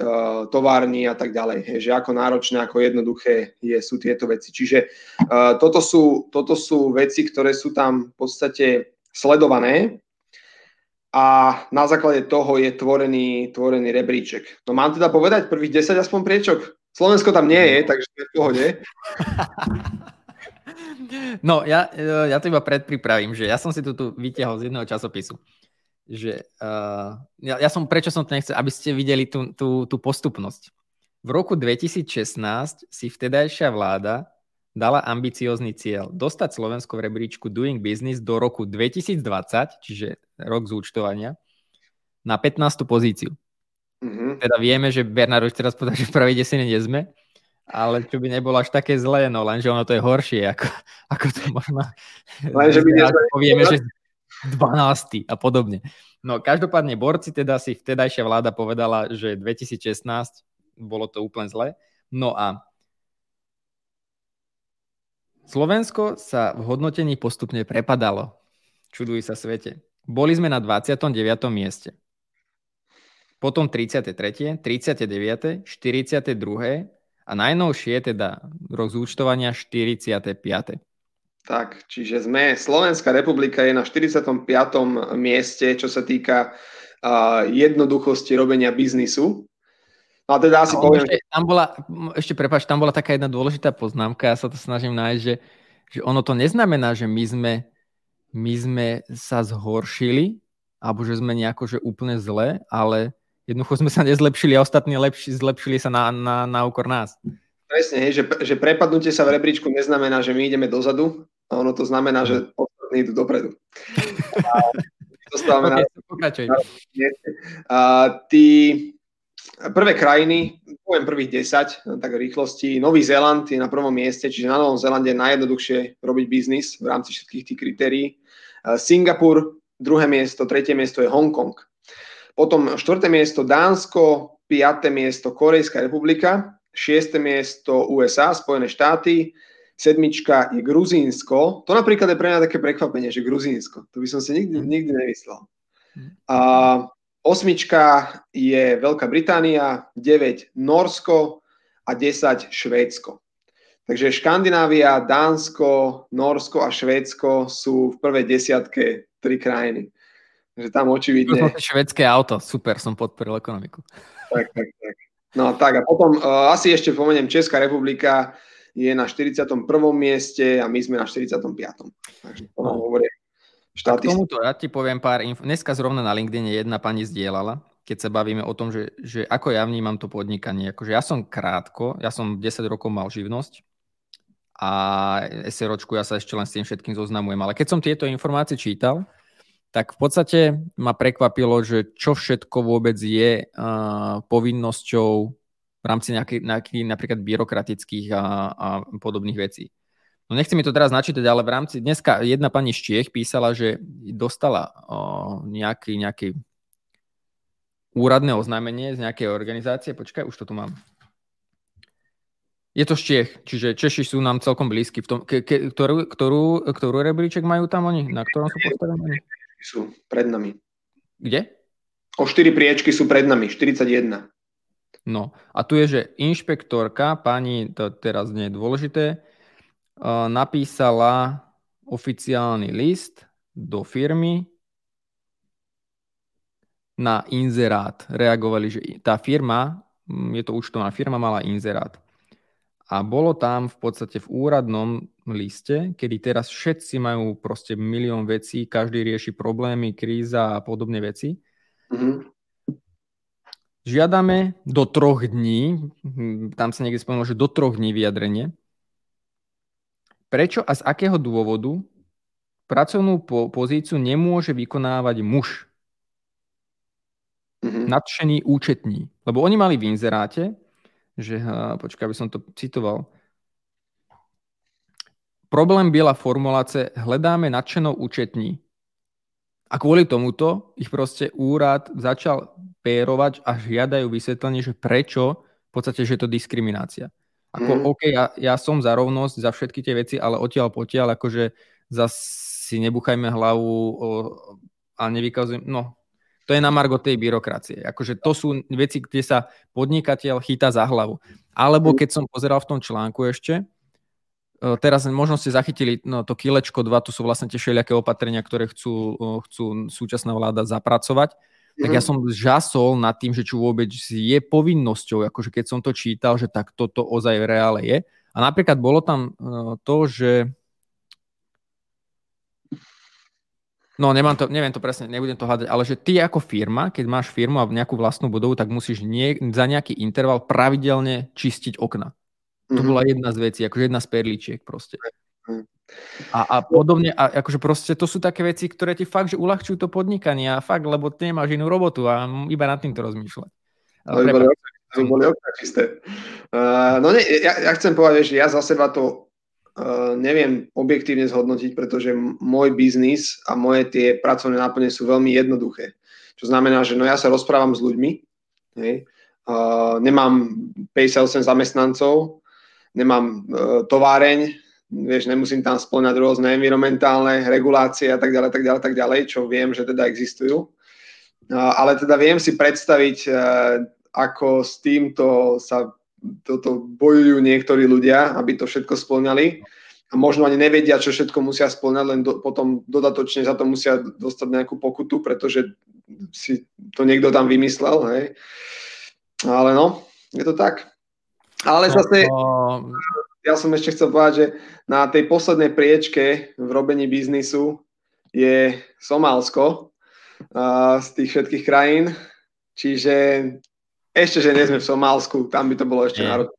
továrny a tak ďalej. že ako náročné, ako jednoduché je, sú tieto veci. Čiže toto sú, toto sú veci, ktoré sú tam v podstate sledované a na základe toho je tvorený, tvorený rebríček. No mám teda povedať prvých 10 aspoň priečok? Slovensko tam nie je, takže je v pohode. No, ja, ja to iba predpripravím, že ja som si tu vytiahol z jedného časopisu že uh, ja, ja som, prečo som to nechcel, aby ste videli tú, tú, tú postupnosť. V roku 2016 si vtedajšia vláda dala ambiciózny cieľ dostať Slovensko v rebríčku Doing Business do roku 2020, čiže rok zúčtovania, na 15. pozíciu. Mm-hmm. Teda vieme, že Bernard už teraz povedal, že v prvej desine nie sme, ale čo by nebolo až také zlé, no lenže ono to je horšie, ako, ako to možno... Lenže by povieme, že 12. a podobne. No každopádne borci teda si vtedajšia vláda povedala, že 2016 bolo to úplne zle. No a Slovensko sa v hodnotení postupne prepadalo. Čuduj sa svete. Boli sme na 29. mieste. Potom 33., 39., 42. a najnovšie teda rok zúčtovania 45. Tak, čiže sme, Slovenská republika je na 45. mieste, čo sa týka uh, jednoduchosti robenia biznisu. No a teda asi a poviem... Ešte, tam bola, ešte prepáč, tam bola taká jedna dôležitá poznámka, ja sa to snažím nájsť, že, že ono to neznamená, že my sme, my sme sa zhoršili, alebo že sme nejako že úplne zle, ale jednoducho sme sa nezlepšili a ostatní lepši, zlepšili sa na, na, na úkor nás. Presne, že, že prepadnutie sa v rebríčku neznamená, že my ideme dozadu, a ono to znamená, že ostatní idú dopredu. A, okay, na, a tí prvé krajiny, poviem prvých 10, tak rýchlosti. Nový Zéland je na prvom mieste, čiže na Novom Zélande je najjednoduchšie robiť biznis v rámci všetkých tých kritérií. Singapur, druhé miesto, tretie miesto je Hongkong. Potom štvrté miesto Dánsko, piaté miesto Korejská republika, šiesté miesto USA, Spojené štáty, sedmička je Gruzínsko. To napríklad je pre mňa také prekvapenie, že Gruzínsko. To by som si nikdy, mhm. nikdy nemyslel. Mhm. A osmička je Veľká Británia, 9 Norsko a 10 Švédsko. Takže Škandinávia, Dánsko, Norsko a Švédsko sú v prvej desiatke tri krajiny. Takže tam očividne... Švedské auto, super, som podporil ekonomiku. Tak, tak, tak. No tak a potom uh, asi ešte spomeniem Česká republika je na 41. mieste a my sme na 45. Takže to nám no. hovorí štáty. K tomuto ja ti poviem pár info. Dneska zrovna na LinkedIn jedna pani zdieľala, keď sa bavíme o tom, že, že ako ja vnímam to podnikanie. Akože ja som krátko, ja som 10 rokov mal živnosť a SROčku ja sa ešte len s tým všetkým zoznamujem. Ale keď som tieto informácie čítal, tak v podstate ma prekvapilo, že čo všetko vôbec je uh, povinnosťou v rámci nejakých, nejakých napríklad byrokratických a, a podobných vecí. No nechci mi to teraz načítať, ale v rámci, dneska jedna pani z Čiech písala, že dostala uh, nejaký, nejaký úradné oznámenie z nejakej organizácie. Počkaj, už to tu mám. Je to z Čiech, čiže Češi sú nám celkom blízki. V tom, ke, ke, ktorú, ktorú, ktorú rebríček majú tam oni? Na ktorom sú postavení? sú pred nami. Kde? O 4 priečky sú pred nami, 41. No a tu je, že inšpektorka, pani, to teraz nie je dôležité, uh, napísala oficiálny list do firmy na inzerát. Reagovali, že tá firma, je to účtovná firma, mala inzerát. A bolo tam v podstate v úradnom liste, kedy teraz všetci majú proste milión vecí, každý rieši problémy, kríza a podobné veci. Mm-hmm. Žiadame do troch dní, hm, tam sa niekde spomenulo, že do troch dní vyjadrenie, prečo a z akého dôvodu pracovnú po- pozíciu nemôže vykonávať muž. Mm-hmm. Nadšený účetní. Lebo oni mali v inzeráte, že, počkaj, aby som to citoval. Problém biela formuláce hledáme nadšenou účetní. A kvôli tomuto ich proste úrad začal pérovať a žiadajú vysvetlenie, že prečo v podstate, že je to diskriminácia. Ako, mm. OK, ja, ja som za rovnosť, za všetky tie veci, ale odtiaľ potiaľ, akože zase si nebuchajme hlavu o, a nevykazujem, no to je na margo tej byrokracie. Akože to sú veci, kde sa podnikateľ chytá za hlavu. Alebo keď som pozeral v tom článku ešte, e, teraz možno ste zachytili no, to kilečko 2, to sú vlastne tie všelijaké opatrenia, ktoré chcú, chcú súčasná vláda zapracovať. Tak ja mhm. som žasol nad tým, že čo vôbec je povinnosťou, akože keď som to čítal, že tak toto ozaj v reále je. A napríklad bolo tam e, to, že No nemám to, neviem to presne, nebudem to hľadať, ale že ty ako firma, keď máš firmu a nejakú vlastnú budovu, tak musíš nie, za nejaký interval pravidelne čistiť okna. To mm-hmm. bola jedna z vecí, akože jedna z perličiek proste. A, a podobne, a akože proste to sú také veci, ktoré ti fakt, že uľahčujú to podnikanie a fakt, lebo ty nemáš inú robotu a iba nad týmto rozmýšľať. No, boli, boli čisté. Uh, no nie, ja, ja chcem povedať, že ja za seba to Uh, neviem objektívne zhodnotiť, pretože môj biznis a moje tie pracovné náplne sú veľmi jednoduché. Čo znamená, že no ja sa rozprávam s ľuďmi, hej, uh, nemám 58 zamestnancov, nemám uh, továreň, vieš, nemusím tam splňať rôzne environmentálne regulácie a tak ďalej, tak ďalej, tak ďalej, čo viem, že teda existujú. Ale teda viem si predstaviť, uh, ako s týmto sa toto bojujú niektorí ľudia, aby to všetko splňali a možno ani nevedia, čo všetko musia splňať, len do, potom dodatočne za to musia dostať nejakú pokutu, pretože si to niekto tam vymyslel, hej. Ale no, je to tak. Ale zase, ja som ešte chcel povedať, že na tej poslednej priečke v robení biznisu je Somálsko uh, z tých všetkých krajín, čiže ešte, že nie sme v Somálsku, tam by to bolo ešte národné.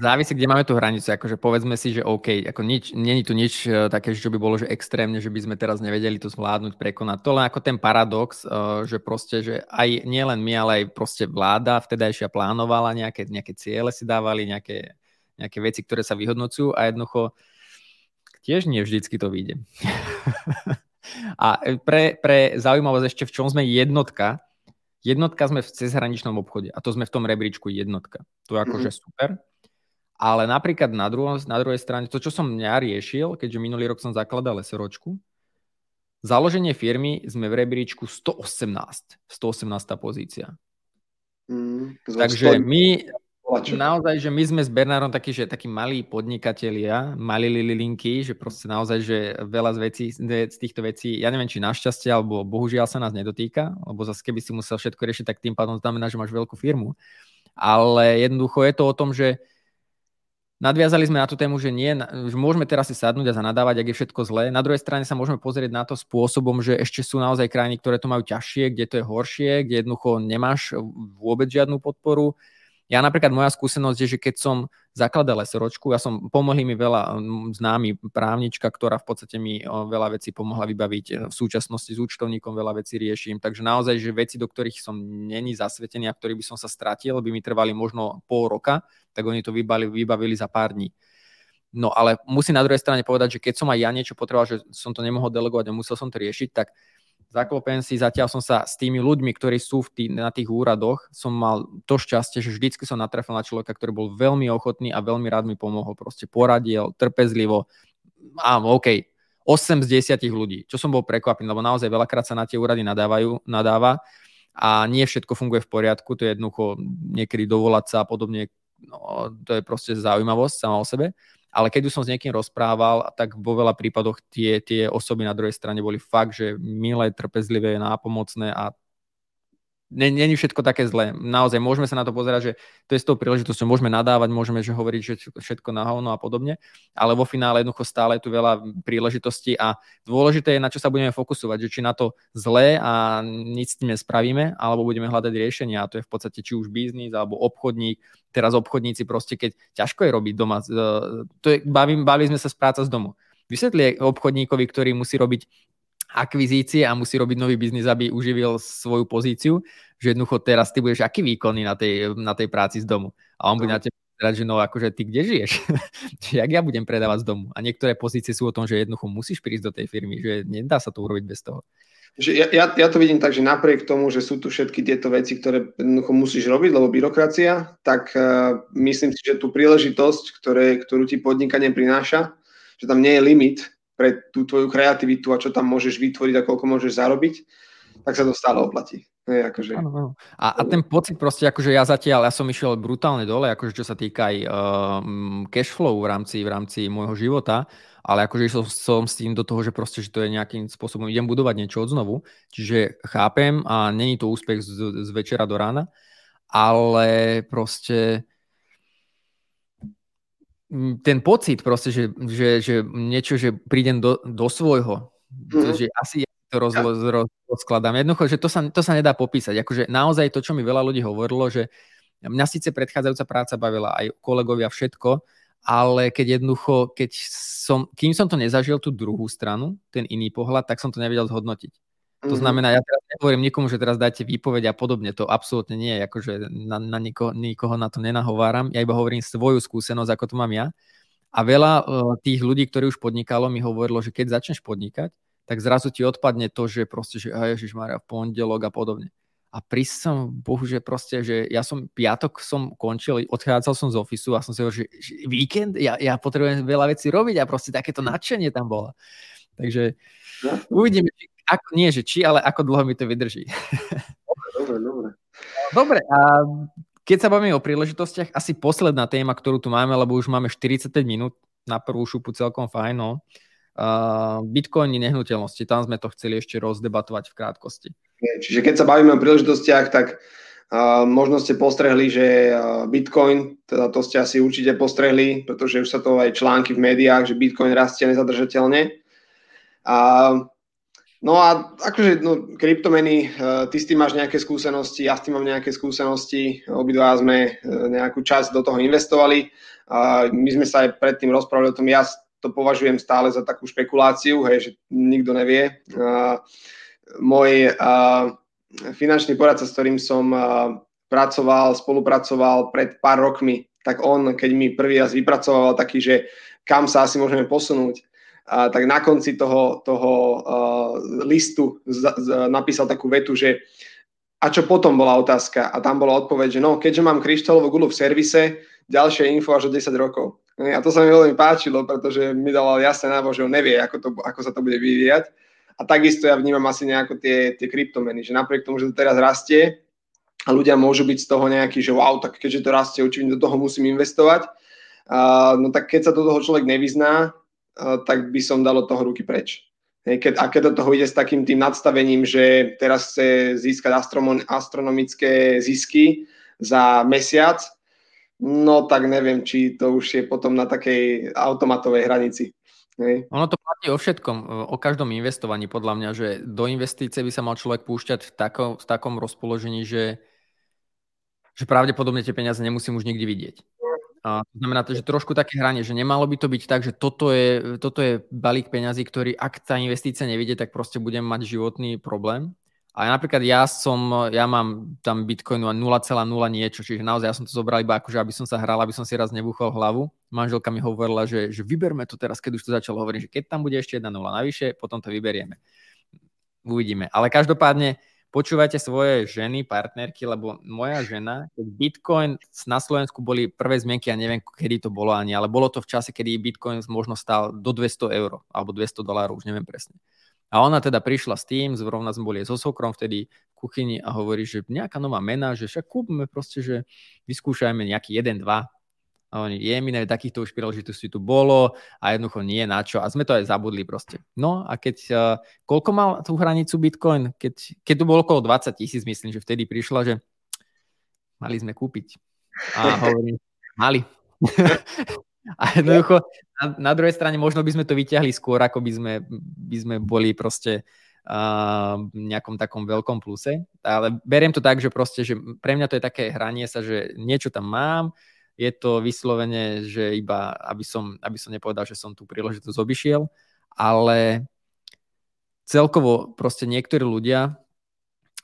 Závisí, kde máme tú hranicu. Akože povedzme si, že OK, ako nič, není tu nič uh, také, čo by bolo že extrémne, že by sme teraz nevedeli to zvládnuť, prekonať. To len ako ten paradox, uh, že proste, že aj nielen my, ale aj proste vláda vtedajšia plánovala nejaké, nejaké ciele si dávali, nejaké, nejaké veci, ktoré sa vyhodnocujú a jednoducho tiež nie vždycky to vyjde. a pre, pre zaujímavosť ešte, v čom sme jednotka, Jednotka sme v cezhraničnom obchode a to sme v tom rebríčku jednotka. To je akože mm-hmm. super. Ale napríklad na, druho, na druhej strane, to, čo som mňa riešil, keďže minulý rok som zakladal SROčku, založenie firmy sme v rebríčku 118. 118. pozícia. Mm, Takže my, Naozaj, že my sme s Bernárom takí, že takí malí podnikatelia, malí lilinky, že proste naozaj, že veľa z, vecí, z týchto vecí, ja neviem, či našťastie, alebo bohužiaľ sa nás nedotýka, lebo zase keby si musel všetko riešiť, tak tým pádom znamená, že máš veľkú firmu. Ale jednoducho je to o tom, že Nadviazali sme na tú tému, že, nie, že môžeme teraz si sadnúť a zanadávať, ak je všetko zlé. Na druhej strane sa môžeme pozrieť na to spôsobom, že ešte sú naozaj krajiny, ktoré to majú ťažšie, kde to je horšie, kde jednoducho nemáš vôbec žiadnu podporu ja napríklad moja skúsenosť je, že keď som zakladal SROčku, ja som, pomohli mi veľa známy právnička, ktorá v podstate mi veľa vecí pomohla vybaviť. E, v súčasnosti s účtovníkom veľa vecí riešim. Takže naozaj, že veci, do ktorých som není zasvetený a ktorých by som sa stratil, by mi trvali možno pol roka, tak oni to vybavili, vybavili za pár dní. No ale musím na druhej strane povedať, že keď som aj ja niečo potreboval, že som to nemohol delegovať a musel som to riešiť, tak Zaklopem si, zatiaľ som sa s tými ľuďmi, ktorí sú v tý, na tých úradoch, som mal to šťastie, že vždycky som natrafil na človeka, ktorý bol veľmi ochotný a veľmi rád mi pomohol. Proste poradil, trpezlivo. Áno, OK, 8 z 10 ľudí, čo som bol prekvapený, lebo naozaj veľakrát sa na tie úrady nadávajú, nadáva a nie všetko funguje v poriadku, to je jednoducho niekedy dovolať sa a podobne, no, to je proste zaujímavosť sama o sebe ale keď už som s niekým rozprával, tak vo veľa prípadoch tie, tie osoby na druhej strane boli fakt, že milé, trpezlivé, nápomocné a není všetko také zlé. Naozaj môžeme sa na to pozerať, že to je s tou príležitosťou, môžeme nadávať, môžeme že hovoriť, že všetko na hovno a podobne, ale vo finále jednoducho stále je tu veľa príležitostí a dôležité je, na čo sa budeme fokusovať, že či na to zlé a nič s tým nespravíme, alebo budeme hľadať riešenia a to je v podstate či už biznis alebo obchodník, teraz obchodníci proste, keď ťažko je robiť doma, to je, bavím, bavili sme sa z práca z domu. Vysvetli obchodníkovi, ktorý musí robiť akvizície a musí robiť nový biznis, aby uživil svoju pozíciu, že jednoducho teraz ty budeš aký výkonný na tej, na tej práci z domu. A on bude no. na teba povedať, že no akože ty kde žiješ? Jak ja budem predávať z domu? A niektoré pozície sú o tom, že jednoducho musíš prísť do tej firmy, že nedá sa to urobiť bez toho. Že ja, ja, ja to vidím tak, že napriek tomu, že sú tu všetky tieto veci, ktoré jednoducho musíš robiť, lebo byrokracia, tak uh, myslím si, že tú príležitosť, ktoré, ktorú ti podnikanie prináša, že tam nie je limit pre tú tvoju kreativitu a čo tam môžeš vytvoriť a koľko môžeš zarobiť, tak sa to stále oplatí. Je, akože... ano, ano. A, a ten pocit proste, akože ja zatiaľ, ja som išiel brutálne dole, akože čo sa týka aj uh, cash flow v rámci, v rámci môjho života, ale akože išiel som s tým do toho, že proste, že to je nejakým spôsobom, idem budovať niečo od znovu, čiže chápem a není to úspech z, z večera do rána, ale proste ten pocit proste, že, že, že niečo, že prídem do, do svojho, mm-hmm. že asi ja to roz, roz, rozkladám. Jednoducho, že to sa, to sa nedá popísať. Akože naozaj to, čo mi veľa ľudí hovorilo, že mňa síce predchádzajúca práca bavila aj kolegovia všetko, ale keď jednoducho, keď som, kým som to nezažil tú druhú stranu, ten iný pohľad, tak som to nevedel zhodnotiť. To mhm. znamená, ja teraz nehovorím nikomu, že teraz dajte výpoveď a podobne, to absolútne nie je, akože na, na niko, nikoho na to nenahováram, ja iba hovorím svoju skúsenosť, ako to mám ja. A veľa uh, tých ľudí, ktorí už podnikalo, mi hovorilo, že keď začneš podnikať, tak zrazu ti odpadne to, že proste, že Ježiš Maria, v pondelok a podobne. A prísť som, bohu, že proste, že ja som piatok som končil, odchádzal som z ofisu a som si hovoril, že, že víkend, ja, ja potrebujem veľa vecí robiť a proste takéto nadšenie tam bolo. Takže no. uvidíme, ako, nie, že či, ale ako dlho mi to vydrží. Dobre, dobre. Dobre, a keď sa bavíme o príležitostiach, asi posledná téma, ktorú tu máme, lebo už máme 45 minút na prvú šupu celkom fajn, no. Uh, Bitcoin nehnuteľnosti, tam sme to chceli ešte rozdebatovať v krátkosti. Čiže keď sa bavíme o príležitostiach, tak uh, možno ste postrehli, že uh, Bitcoin, teda to ste asi určite postrehli, pretože už sa to aj články v médiách, že Bitcoin rastie nezadržateľne. A No a akože no, kryptomeny, uh, ty s tým máš nejaké skúsenosti, ja s tým mám nejaké skúsenosti, obidva sme uh, nejakú časť do toho investovali. Uh, my sme sa aj predtým rozprávali o tom, ja to považujem stále za takú špekuláciu, hej, že nikto nevie. Uh, môj uh, finančný poradca, s ktorým som uh, pracoval, spolupracoval pred pár rokmi, tak on, keď mi prvý raz vypracoval taký, že kam sa asi môžeme posunúť, tak na konci toho, toho uh, listu z, z, napísal takú vetu, že a čo potom bola otázka? A tam bola odpoveď, že no, keďže mám kryštálovú gulu v servise, ďalšie info až o 10 rokov. A to sa mi veľmi páčilo, pretože mi dal jasné návo, že on nevie, ako, to, ako sa to bude vyvíjať. A takisto ja vnímam asi nejako tie, tie kryptomeny, že napriek tomu, že to teraz rastie a ľudia môžu byť z toho nejaký, že wow, tak keďže to rastie, určite do toho musím investovať. Uh, no tak keď sa do toho človek nevyzná, tak by som dal od toho ruky preč. A keď do toho ide s takým tým nadstavením, že teraz chce získať astronomické zisky za mesiac, no tak neviem, či to už je potom na takej automatovej hranici. Hej. Ono to platí o všetkom, o každom investovaní podľa mňa, že do investície by sa mal človek púšťať v, tako, v takom rozpoložení, že, že pravdepodobne tie peniaze nemusím už nikdy vidieť. To znamená to, že trošku také hranie, že nemalo by to byť tak, že toto je, toto je balík peňazí, ktorý ak tá investícia nevidie, tak proste budem mať životný problém. A napríklad ja som, ja mám tam Bitcoinu 0,0 niečo, čiže naozaj ja som to zobral iba akože, aby som sa hral, aby som si raz nebuchol hlavu. Manželka mi hovorila, že, že vyberme to teraz, keď už to začalo hovoriť, že keď tam bude ešte jedna nula navyše, potom to vyberieme. Uvidíme. Ale každopádne počúvajte svoje ženy, partnerky, lebo moja žena, keď Bitcoin na Slovensku boli prvé zmienky, ja neviem, kedy to bolo ani, ale bolo to v čase, kedy Bitcoin možno stál do 200 eur, alebo 200 dolárov, už neviem presne. A ona teda prišla s tým, zrovna sme boli so sokrom vtedy v kuchyni a hovorí, že nejaká nová mena, že však kúpme proste, že vyskúšajme nejaký 1, 2, a oni, je mi takýchto už príležitostí tu bolo a jednoducho nie na čo. A sme to aj zabudli proste. No a keď, uh, koľko mal tú hranicu Bitcoin? Keď, keď tu bolo okolo 20 tisíc, myslím, že vtedy prišla, že mali sme kúpiť. A hovorím, mali. a jednoducho, na, na druhej strane možno by sme to vyťahli skôr, ako by sme, by sme boli proste uh, nejakom takom veľkom pluse. Ale beriem to tak, že proste, že pre mňa to je také hranie sa, že niečo tam mám, je to vyslovene, že iba, aby som, aby som nepovedal, že som tú príležitosť obišiel, ale celkovo proste niektorí ľudia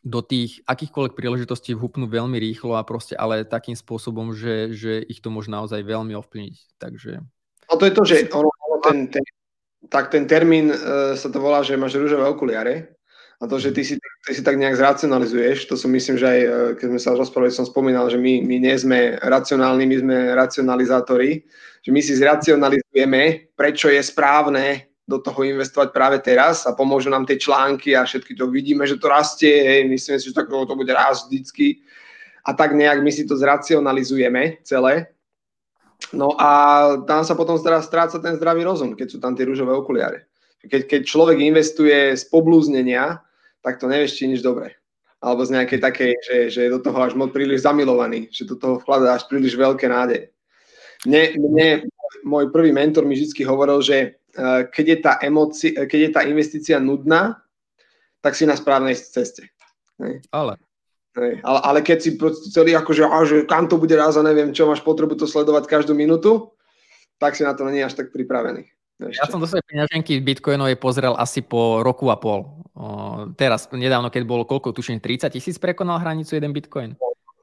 do tých akýchkoľvek príležitostí vhupnú veľmi rýchlo a proste ale takým spôsobom, že, že ich to môže naozaj veľmi ovplyvniť. Takže... No to je to, že ono, ten, ten, tak ten termín uh, sa to volá, že máš rúžové okuliare a to, že ty si, ty si tak nejak zracionalizuješ, to som myslím, že aj e, keď sme sa rozprávali, som spomínal, že my, my nie sme racionálni, my sme racionalizátori, že my si zracionalizujeme, prečo je správne do toho investovať práve teraz a pomôžu nám tie články a všetky to vidíme, že to rastie, hej, myslíme si, že tak, to bude raz vždycky a tak nejak my si to zracionalizujeme celé. No a tam sa potom stráca ten zdravý rozum, keď sú tam tie rúžové okuliare. Keď, keď človek investuje z poblúznenia, tak to nevieš či nič dobré. Alebo z nejakej takej, že, že je do toho až moc príliš zamilovaný, že do toho vkladá až príliš veľké nádeje. Mne, mne môj prvý mentor mi vždy hovoril, že uh, keď je, tá emoci, keď je tá investícia nudná, tak si na správnej ceste. Ale. Ale, ale keď si celý akože, a, že kam to bude raz a neviem čo, máš potrebu to sledovať každú minútu, tak si na to není až tak pripravený. Ešte. Ja som do svojej peňaženky bitcoinovej pozrel asi po roku a pol. O, teraz, nedávno, keď bolo koľko, tuším, 30 tisíc prekonal hranicu jeden bitcoin.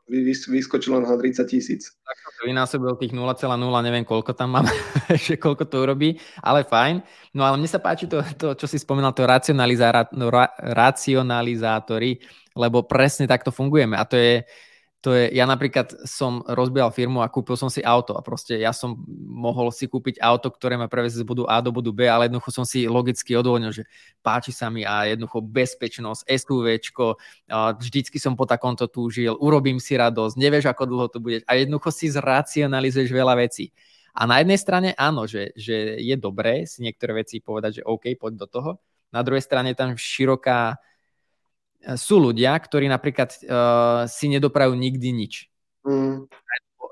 Vys, vyskočilo na 30 tisíc. Tak som to vynásobil tých 0,0, neviem koľko tam mám, že koľko to urobí, ale fajn. No ale mne sa páči to, to čo si spomínal, to racionalizá, no, ra, racionalizátory, lebo presne takto fungujeme. A to je, to je, ja napríklad som rozbíjal firmu a kúpil som si auto a proste ja som mohol si kúpiť auto, ktoré ma prevezie z bodu A do bodu B, ale jednoducho som si logicky odvolnil, že páči sa mi a jednoducho bezpečnosť, SUVčko, vždycky som po takomto túžil, urobím si radosť, nevieš, ako dlho to bude a jednoducho si zracionalizuješ veľa vecí. A na jednej strane áno, že, že je dobré si niektoré veci povedať, že OK, poď do toho. Na druhej strane tam široká sú ľudia, ktorí napríklad uh, si nedoprajú nikdy nič. Mm.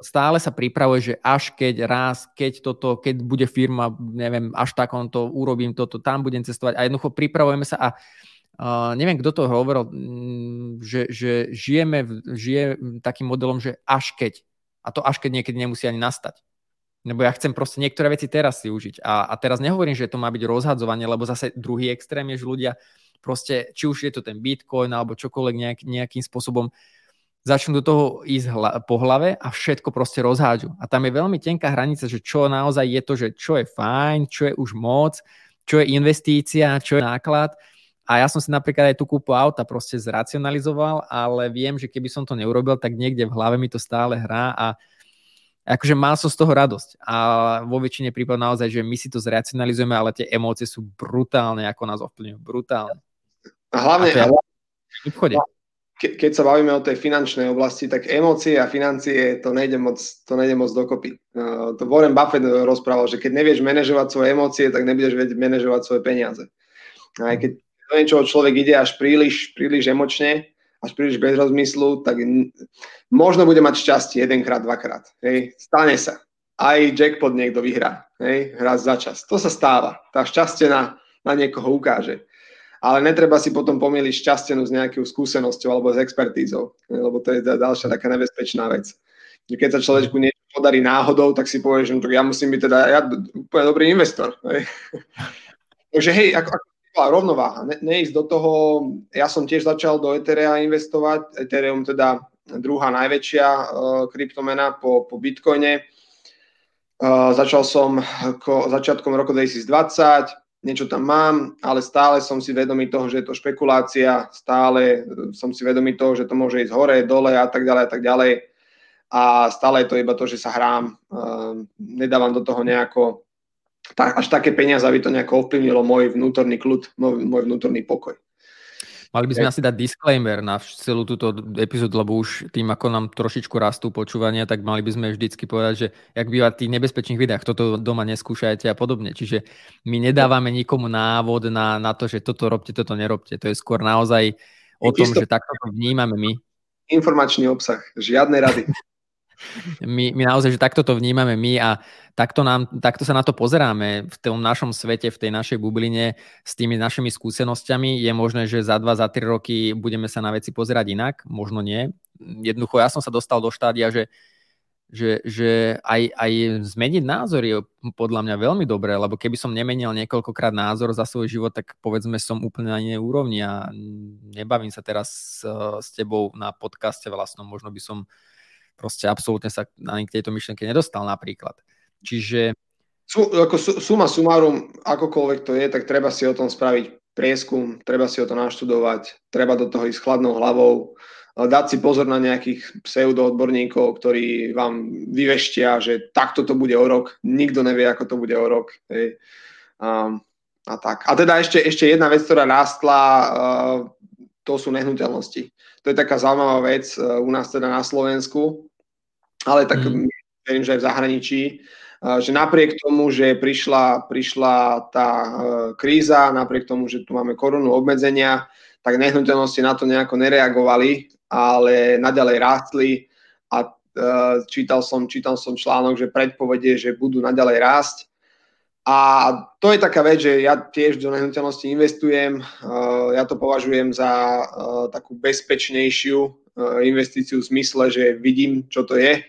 Stále sa pripravuje, že až keď raz, keď toto, keď bude firma, neviem, až takomto, urobím toto, tam budem cestovať a jednoducho pripravujeme sa a uh, neviem, kto to hovoril, mm, že, že žijeme, žije takým modelom, že až keď. A to až keď niekedy nemusí ani nastať. Lebo ja chcem proste niektoré veci teraz si užiť. A, a teraz nehovorím, že to má byť rozhadzovanie, lebo zase druhý extrém je, že ľudia proste, či už je to ten Bitcoin alebo čokoľvek nejak, nejakým spôsobom začnú do toho ísť hla, po hlave a všetko proste rozhádžu. A tam je veľmi tenká hranica, že čo naozaj je to, že čo je fajn, čo je už moc, čo je investícia, čo je náklad. A ja som si napríklad aj tú kúpu auta proste zracionalizoval, ale viem, že keby som to neurobil, tak niekde v hlave mi to stále hrá a akože mal som z toho radosť. A vo väčšine prípadov naozaj, že my si to zracionalizujeme, ale tie emócie sú brutálne, ako nás ovplyvňujú. Brutálne. A hlavne, a v obchode. Ke, keď sa bavíme o tej finančnej oblasti, tak emócie a financie to nejde moc, to nejde moc dokopy. Uh, to Warren Buffett rozprával, že keď nevieš manažovať svoje emócie, tak nebudeš vedieť manažovať svoje peniaze. Aj keď do niečoho človek ide až príliš, príliš emočne, až príliš bez rozmyslu, tak možno bude mať šťastie jedenkrát, dvakrát. Hej. Stane sa. Aj jackpot niekto vyhrá. Hej. Raz za čas. To sa stáva. Tá šťastie na, na niekoho ukáže ale netreba si potom pomýliť šťastenú s nejakou skúsenosťou alebo s expertízou, lebo to je ďalšia taká nebezpečná vec. Keď sa človeku niečo podarí náhodou, tak si povie, že no, ja musím byť teda ja úplne dobrý investor. Takže hej, ako, ako rovnováha, ne, neísť do toho, ja som tiež začal do Etherea investovať, Ethereum teda druhá najväčšia uh, kryptomena po, po Bitcoine. Uh, začal som ko, začiatkom roku 2020, niečo tam mám, ale stále som si vedomý toho, že je to špekulácia, stále som si vedomý toho, že to môže ísť hore, dole a tak ďalej a tak ďalej. A stále je to iba to, že sa hrám, uh, nedávam do toho nejako tak, až také peniaze, aby to nejako ovplyvnilo môj vnútorný kľud, môj vnútorný pokoj. Mali by sme asi dať disclaimer na celú túto epizódu, lebo už tým, ako nám trošičku rastú počúvania, tak mali by sme vždycky povedať, že jak býva v tých nebezpečných videách, toto doma neskúšajte a podobne. Čiže my nedávame nikomu návod na, na to, že toto robte, toto nerobte. To je skôr naozaj o tom, že takto to vnímame my. Informačný obsah, žiadne rady. My, my naozaj, že takto to vnímame my a takto, nám, takto sa na to pozeráme v tom našom svete, v tej našej bubline s tými našimi skúsenosťami. Je možné, že za dva, za tri roky budeme sa na veci pozerať inak, možno nie. Jednoducho ja som sa dostal do štádia, že, že, že aj, aj zmeniť názor je podľa mňa veľmi dobré, lebo keby som nemenil niekoľkokrát názor za svoj život, tak povedzme som úplne na inej úrovni a nebavím sa teraz s, s tebou na podcaste vlastnom, možno by som proste absolútne sa ani k tejto myšlenke nedostal napríklad. Čiže... Sú, ako suma sumárum, akokoľvek to je, tak treba si o tom spraviť prieskum, treba si o to naštudovať, treba do toho ísť chladnou hlavou, dať si pozor na nejakých pseudoodborníkov, ktorí vám vyveštia, že takto to bude o rok, nikto nevie, ako to bude o rok. Hej. A, a tak. A teda ešte, ešte jedna vec, ktorá rástla, to sú nehnuteľnosti. To je taká zaujímavá vec uh, u nás teda na Slovensku ale tak mm. verím, že aj v zahraničí, že napriek tomu, že prišla, prišla tá e, kríza, napriek tomu, že tu máme korunu obmedzenia, tak nehnuteľnosti na to nejako nereagovali, ale naďalej rástli a e, čítal som, čítal som článok, že predpovedie, že budú naďalej rásť. A to je taká vec, že ja tiež do nehnuteľnosti investujem, e, ja to považujem za takú bezpečnejšiu investíciu v zmysle, že vidím, čo to je,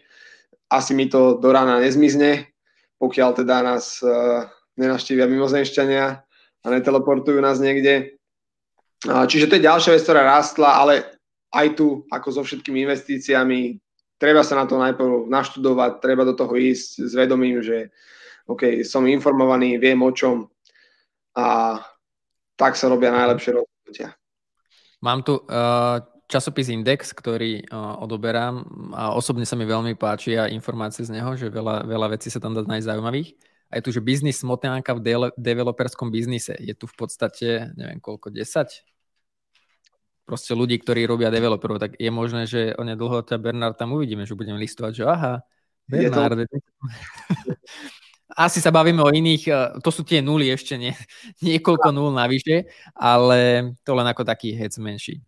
asi mi to do rána nezmizne, pokiaľ teda nás nenaštívia mimozemšťania a neteleportujú nás niekde. Čiže to je ďalšia vec, ktorá rástla, ale aj tu, ako so všetkými investíciami, treba sa na to najprv naštudovať, treba do toho ísť s vedomím, že OK, som informovaný, viem o čom a tak sa robia najlepšie rozhodnutia. Mám tu uh, časopis Index, ktorý uh, odoberám a osobne sa mi veľmi páči a informácie z neho, že veľa, veľa vecí sa tam dá nájsť zaujímavých. A je tu, že biznis smotňánka v de- developerskom biznise. Je tu v podstate, neviem koľko, 10? Proste ľudí, ktorí robia developerov, tak je možné, že onedlho ťa Bernard tam uvidíme, že budeme listovať, že aha, Bernard. To... Asi sa bavíme o iných, e, to sú tie nuly ešte, nie, niekoľko nul navyše, ale to len ako taký hec menší.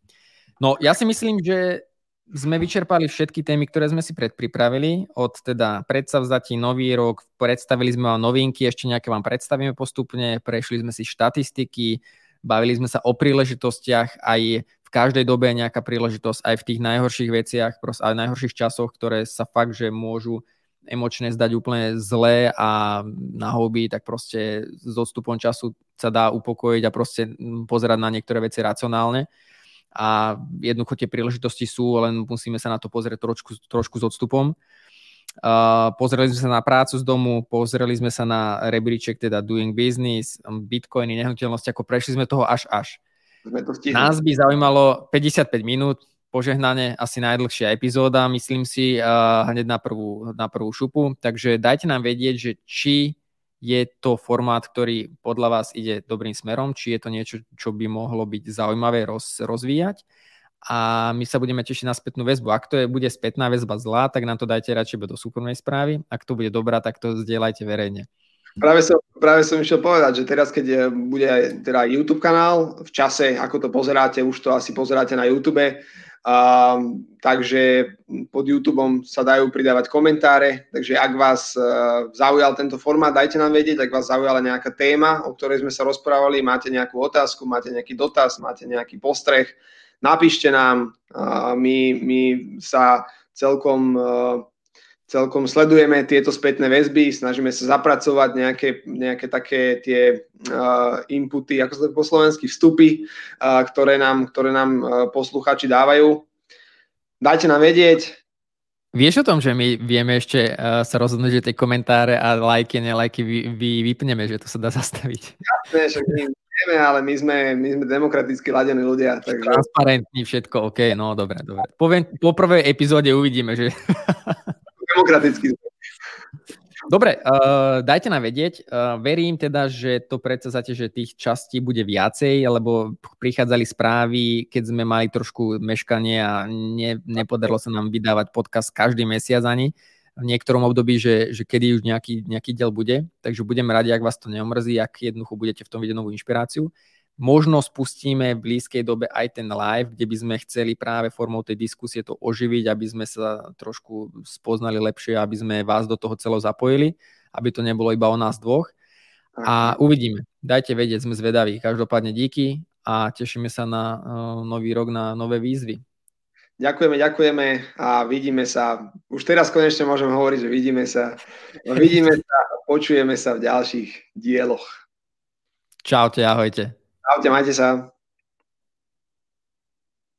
No ja si myslím, že sme vyčerpali všetky témy, ktoré sme si predpripravili. Od teda predsavzatí nový rok, predstavili sme vám novinky, ešte nejaké vám predstavíme postupne, prešli sme si štatistiky, bavili sme sa o príležitostiach, aj v každej dobe je nejaká príležitosť, aj v tých najhorších veciach, aj v najhorších časoch, ktoré sa fakt, že môžu emočne zdať úplne zlé a na hobby, tak proste s odstupom času sa dá upokojiť a proste pozerať na niektoré veci racionálne a jednoducho tie príležitosti sú, len musíme sa na to pozrieť trošku, trošku s odstupom. Uh, pozreli sme sa na prácu z domu, pozreli sme sa na rebríček, teda doing business, bitcoiny, nehnuteľnosti, ako prešli sme toho až až. Nás by zaujímalo 55 minút, požehnanie, asi najdlhšia epizóda, myslím si, uh, hneď na prvú, na prvú šupu, takže dajte nám vedieť, že či je to formát, ktorý podľa vás ide dobrým smerom, či je to niečo, čo by mohlo byť zaujímavé roz, rozvíjať a my sa budeme tešiť na spätnú väzbu. Ak to je, bude spätná väzba zlá, tak nám to dajte radšej do súkromnej správy. Ak to bude dobrá, tak to zdieľajte verejne. Práve som, práve som išiel povedať, že teraz, keď bude aj teda YouTube kanál, v čase, ako to pozeráte, už to asi pozeráte na YouTube, Takže pod YouTube sa dajú pridávať komentáre, takže ak vás uh, zaujal tento formát, dajte nám vedieť, ak vás zaujala nejaká téma, o ktorej sme sa rozprávali, máte nejakú otázku, máte nejaký dotaz, máte nejaký postreh, napíšte nám, uh, my, my sa celkom uh, celkom sledujeme tieto spätné väzby, snažíme sa zapracovať nejaké, nejaké také tie uh, inputy, ako sa po slovensky, vstupy, uh, ktoré nám, ktoré nám uh, posluchači dávajú. Dajte nám vedieť. Vieš o tom, že my vieme ešte uh, sa rozhodnúť, že tie komentáre a lajky, nelajky vy, vy, vypneme, že to sa dá zastaviť. Jasné, že my vieme, ale my sme, my sme demokraticky ladení ľudia. Takže... Transparentní všetko, OK, no dobre, dobre. Poviem, po prvej epizóde uvidíme, že demokraticky. Dobre, uh, dajte nám vedieť. Uh, verím teda, že to predsazate, že tých častí bude viacej, lebo prichádzali správy, keď sme mali trošku meškanie a ne, nepodarilo sa nám vydávať podcast každý mesiac ani v niektorom období, že, že kedy už nejaký, nejaký diel bude. Takže budem radi, ak vás to neomrzí, ak jednoducho budete v tom vidieť novú inšpiráciu. Možno spustíme v blízkej dobe aj ten live, kde by sme chceli práve formou tej diskusie to oživiť, aby sme sa trošku spoznali lepšie, aby sme vás do toho celo zapojili, aby to nebolo iba o nás dvoch. A uvidíme. Dajte vedieť, sme zvedaví. Každopádne díky a tešíme sa na uh, nový rok, na nové výzvy. Ďakujeme, ďakujeme a vidíme sa. Už teraz konečne môžem hovoriť, že vidíme sa. Vidíme sa a počujeme sa v ďalších dieloch. Čaute, ahojte. Čaute, majte sa.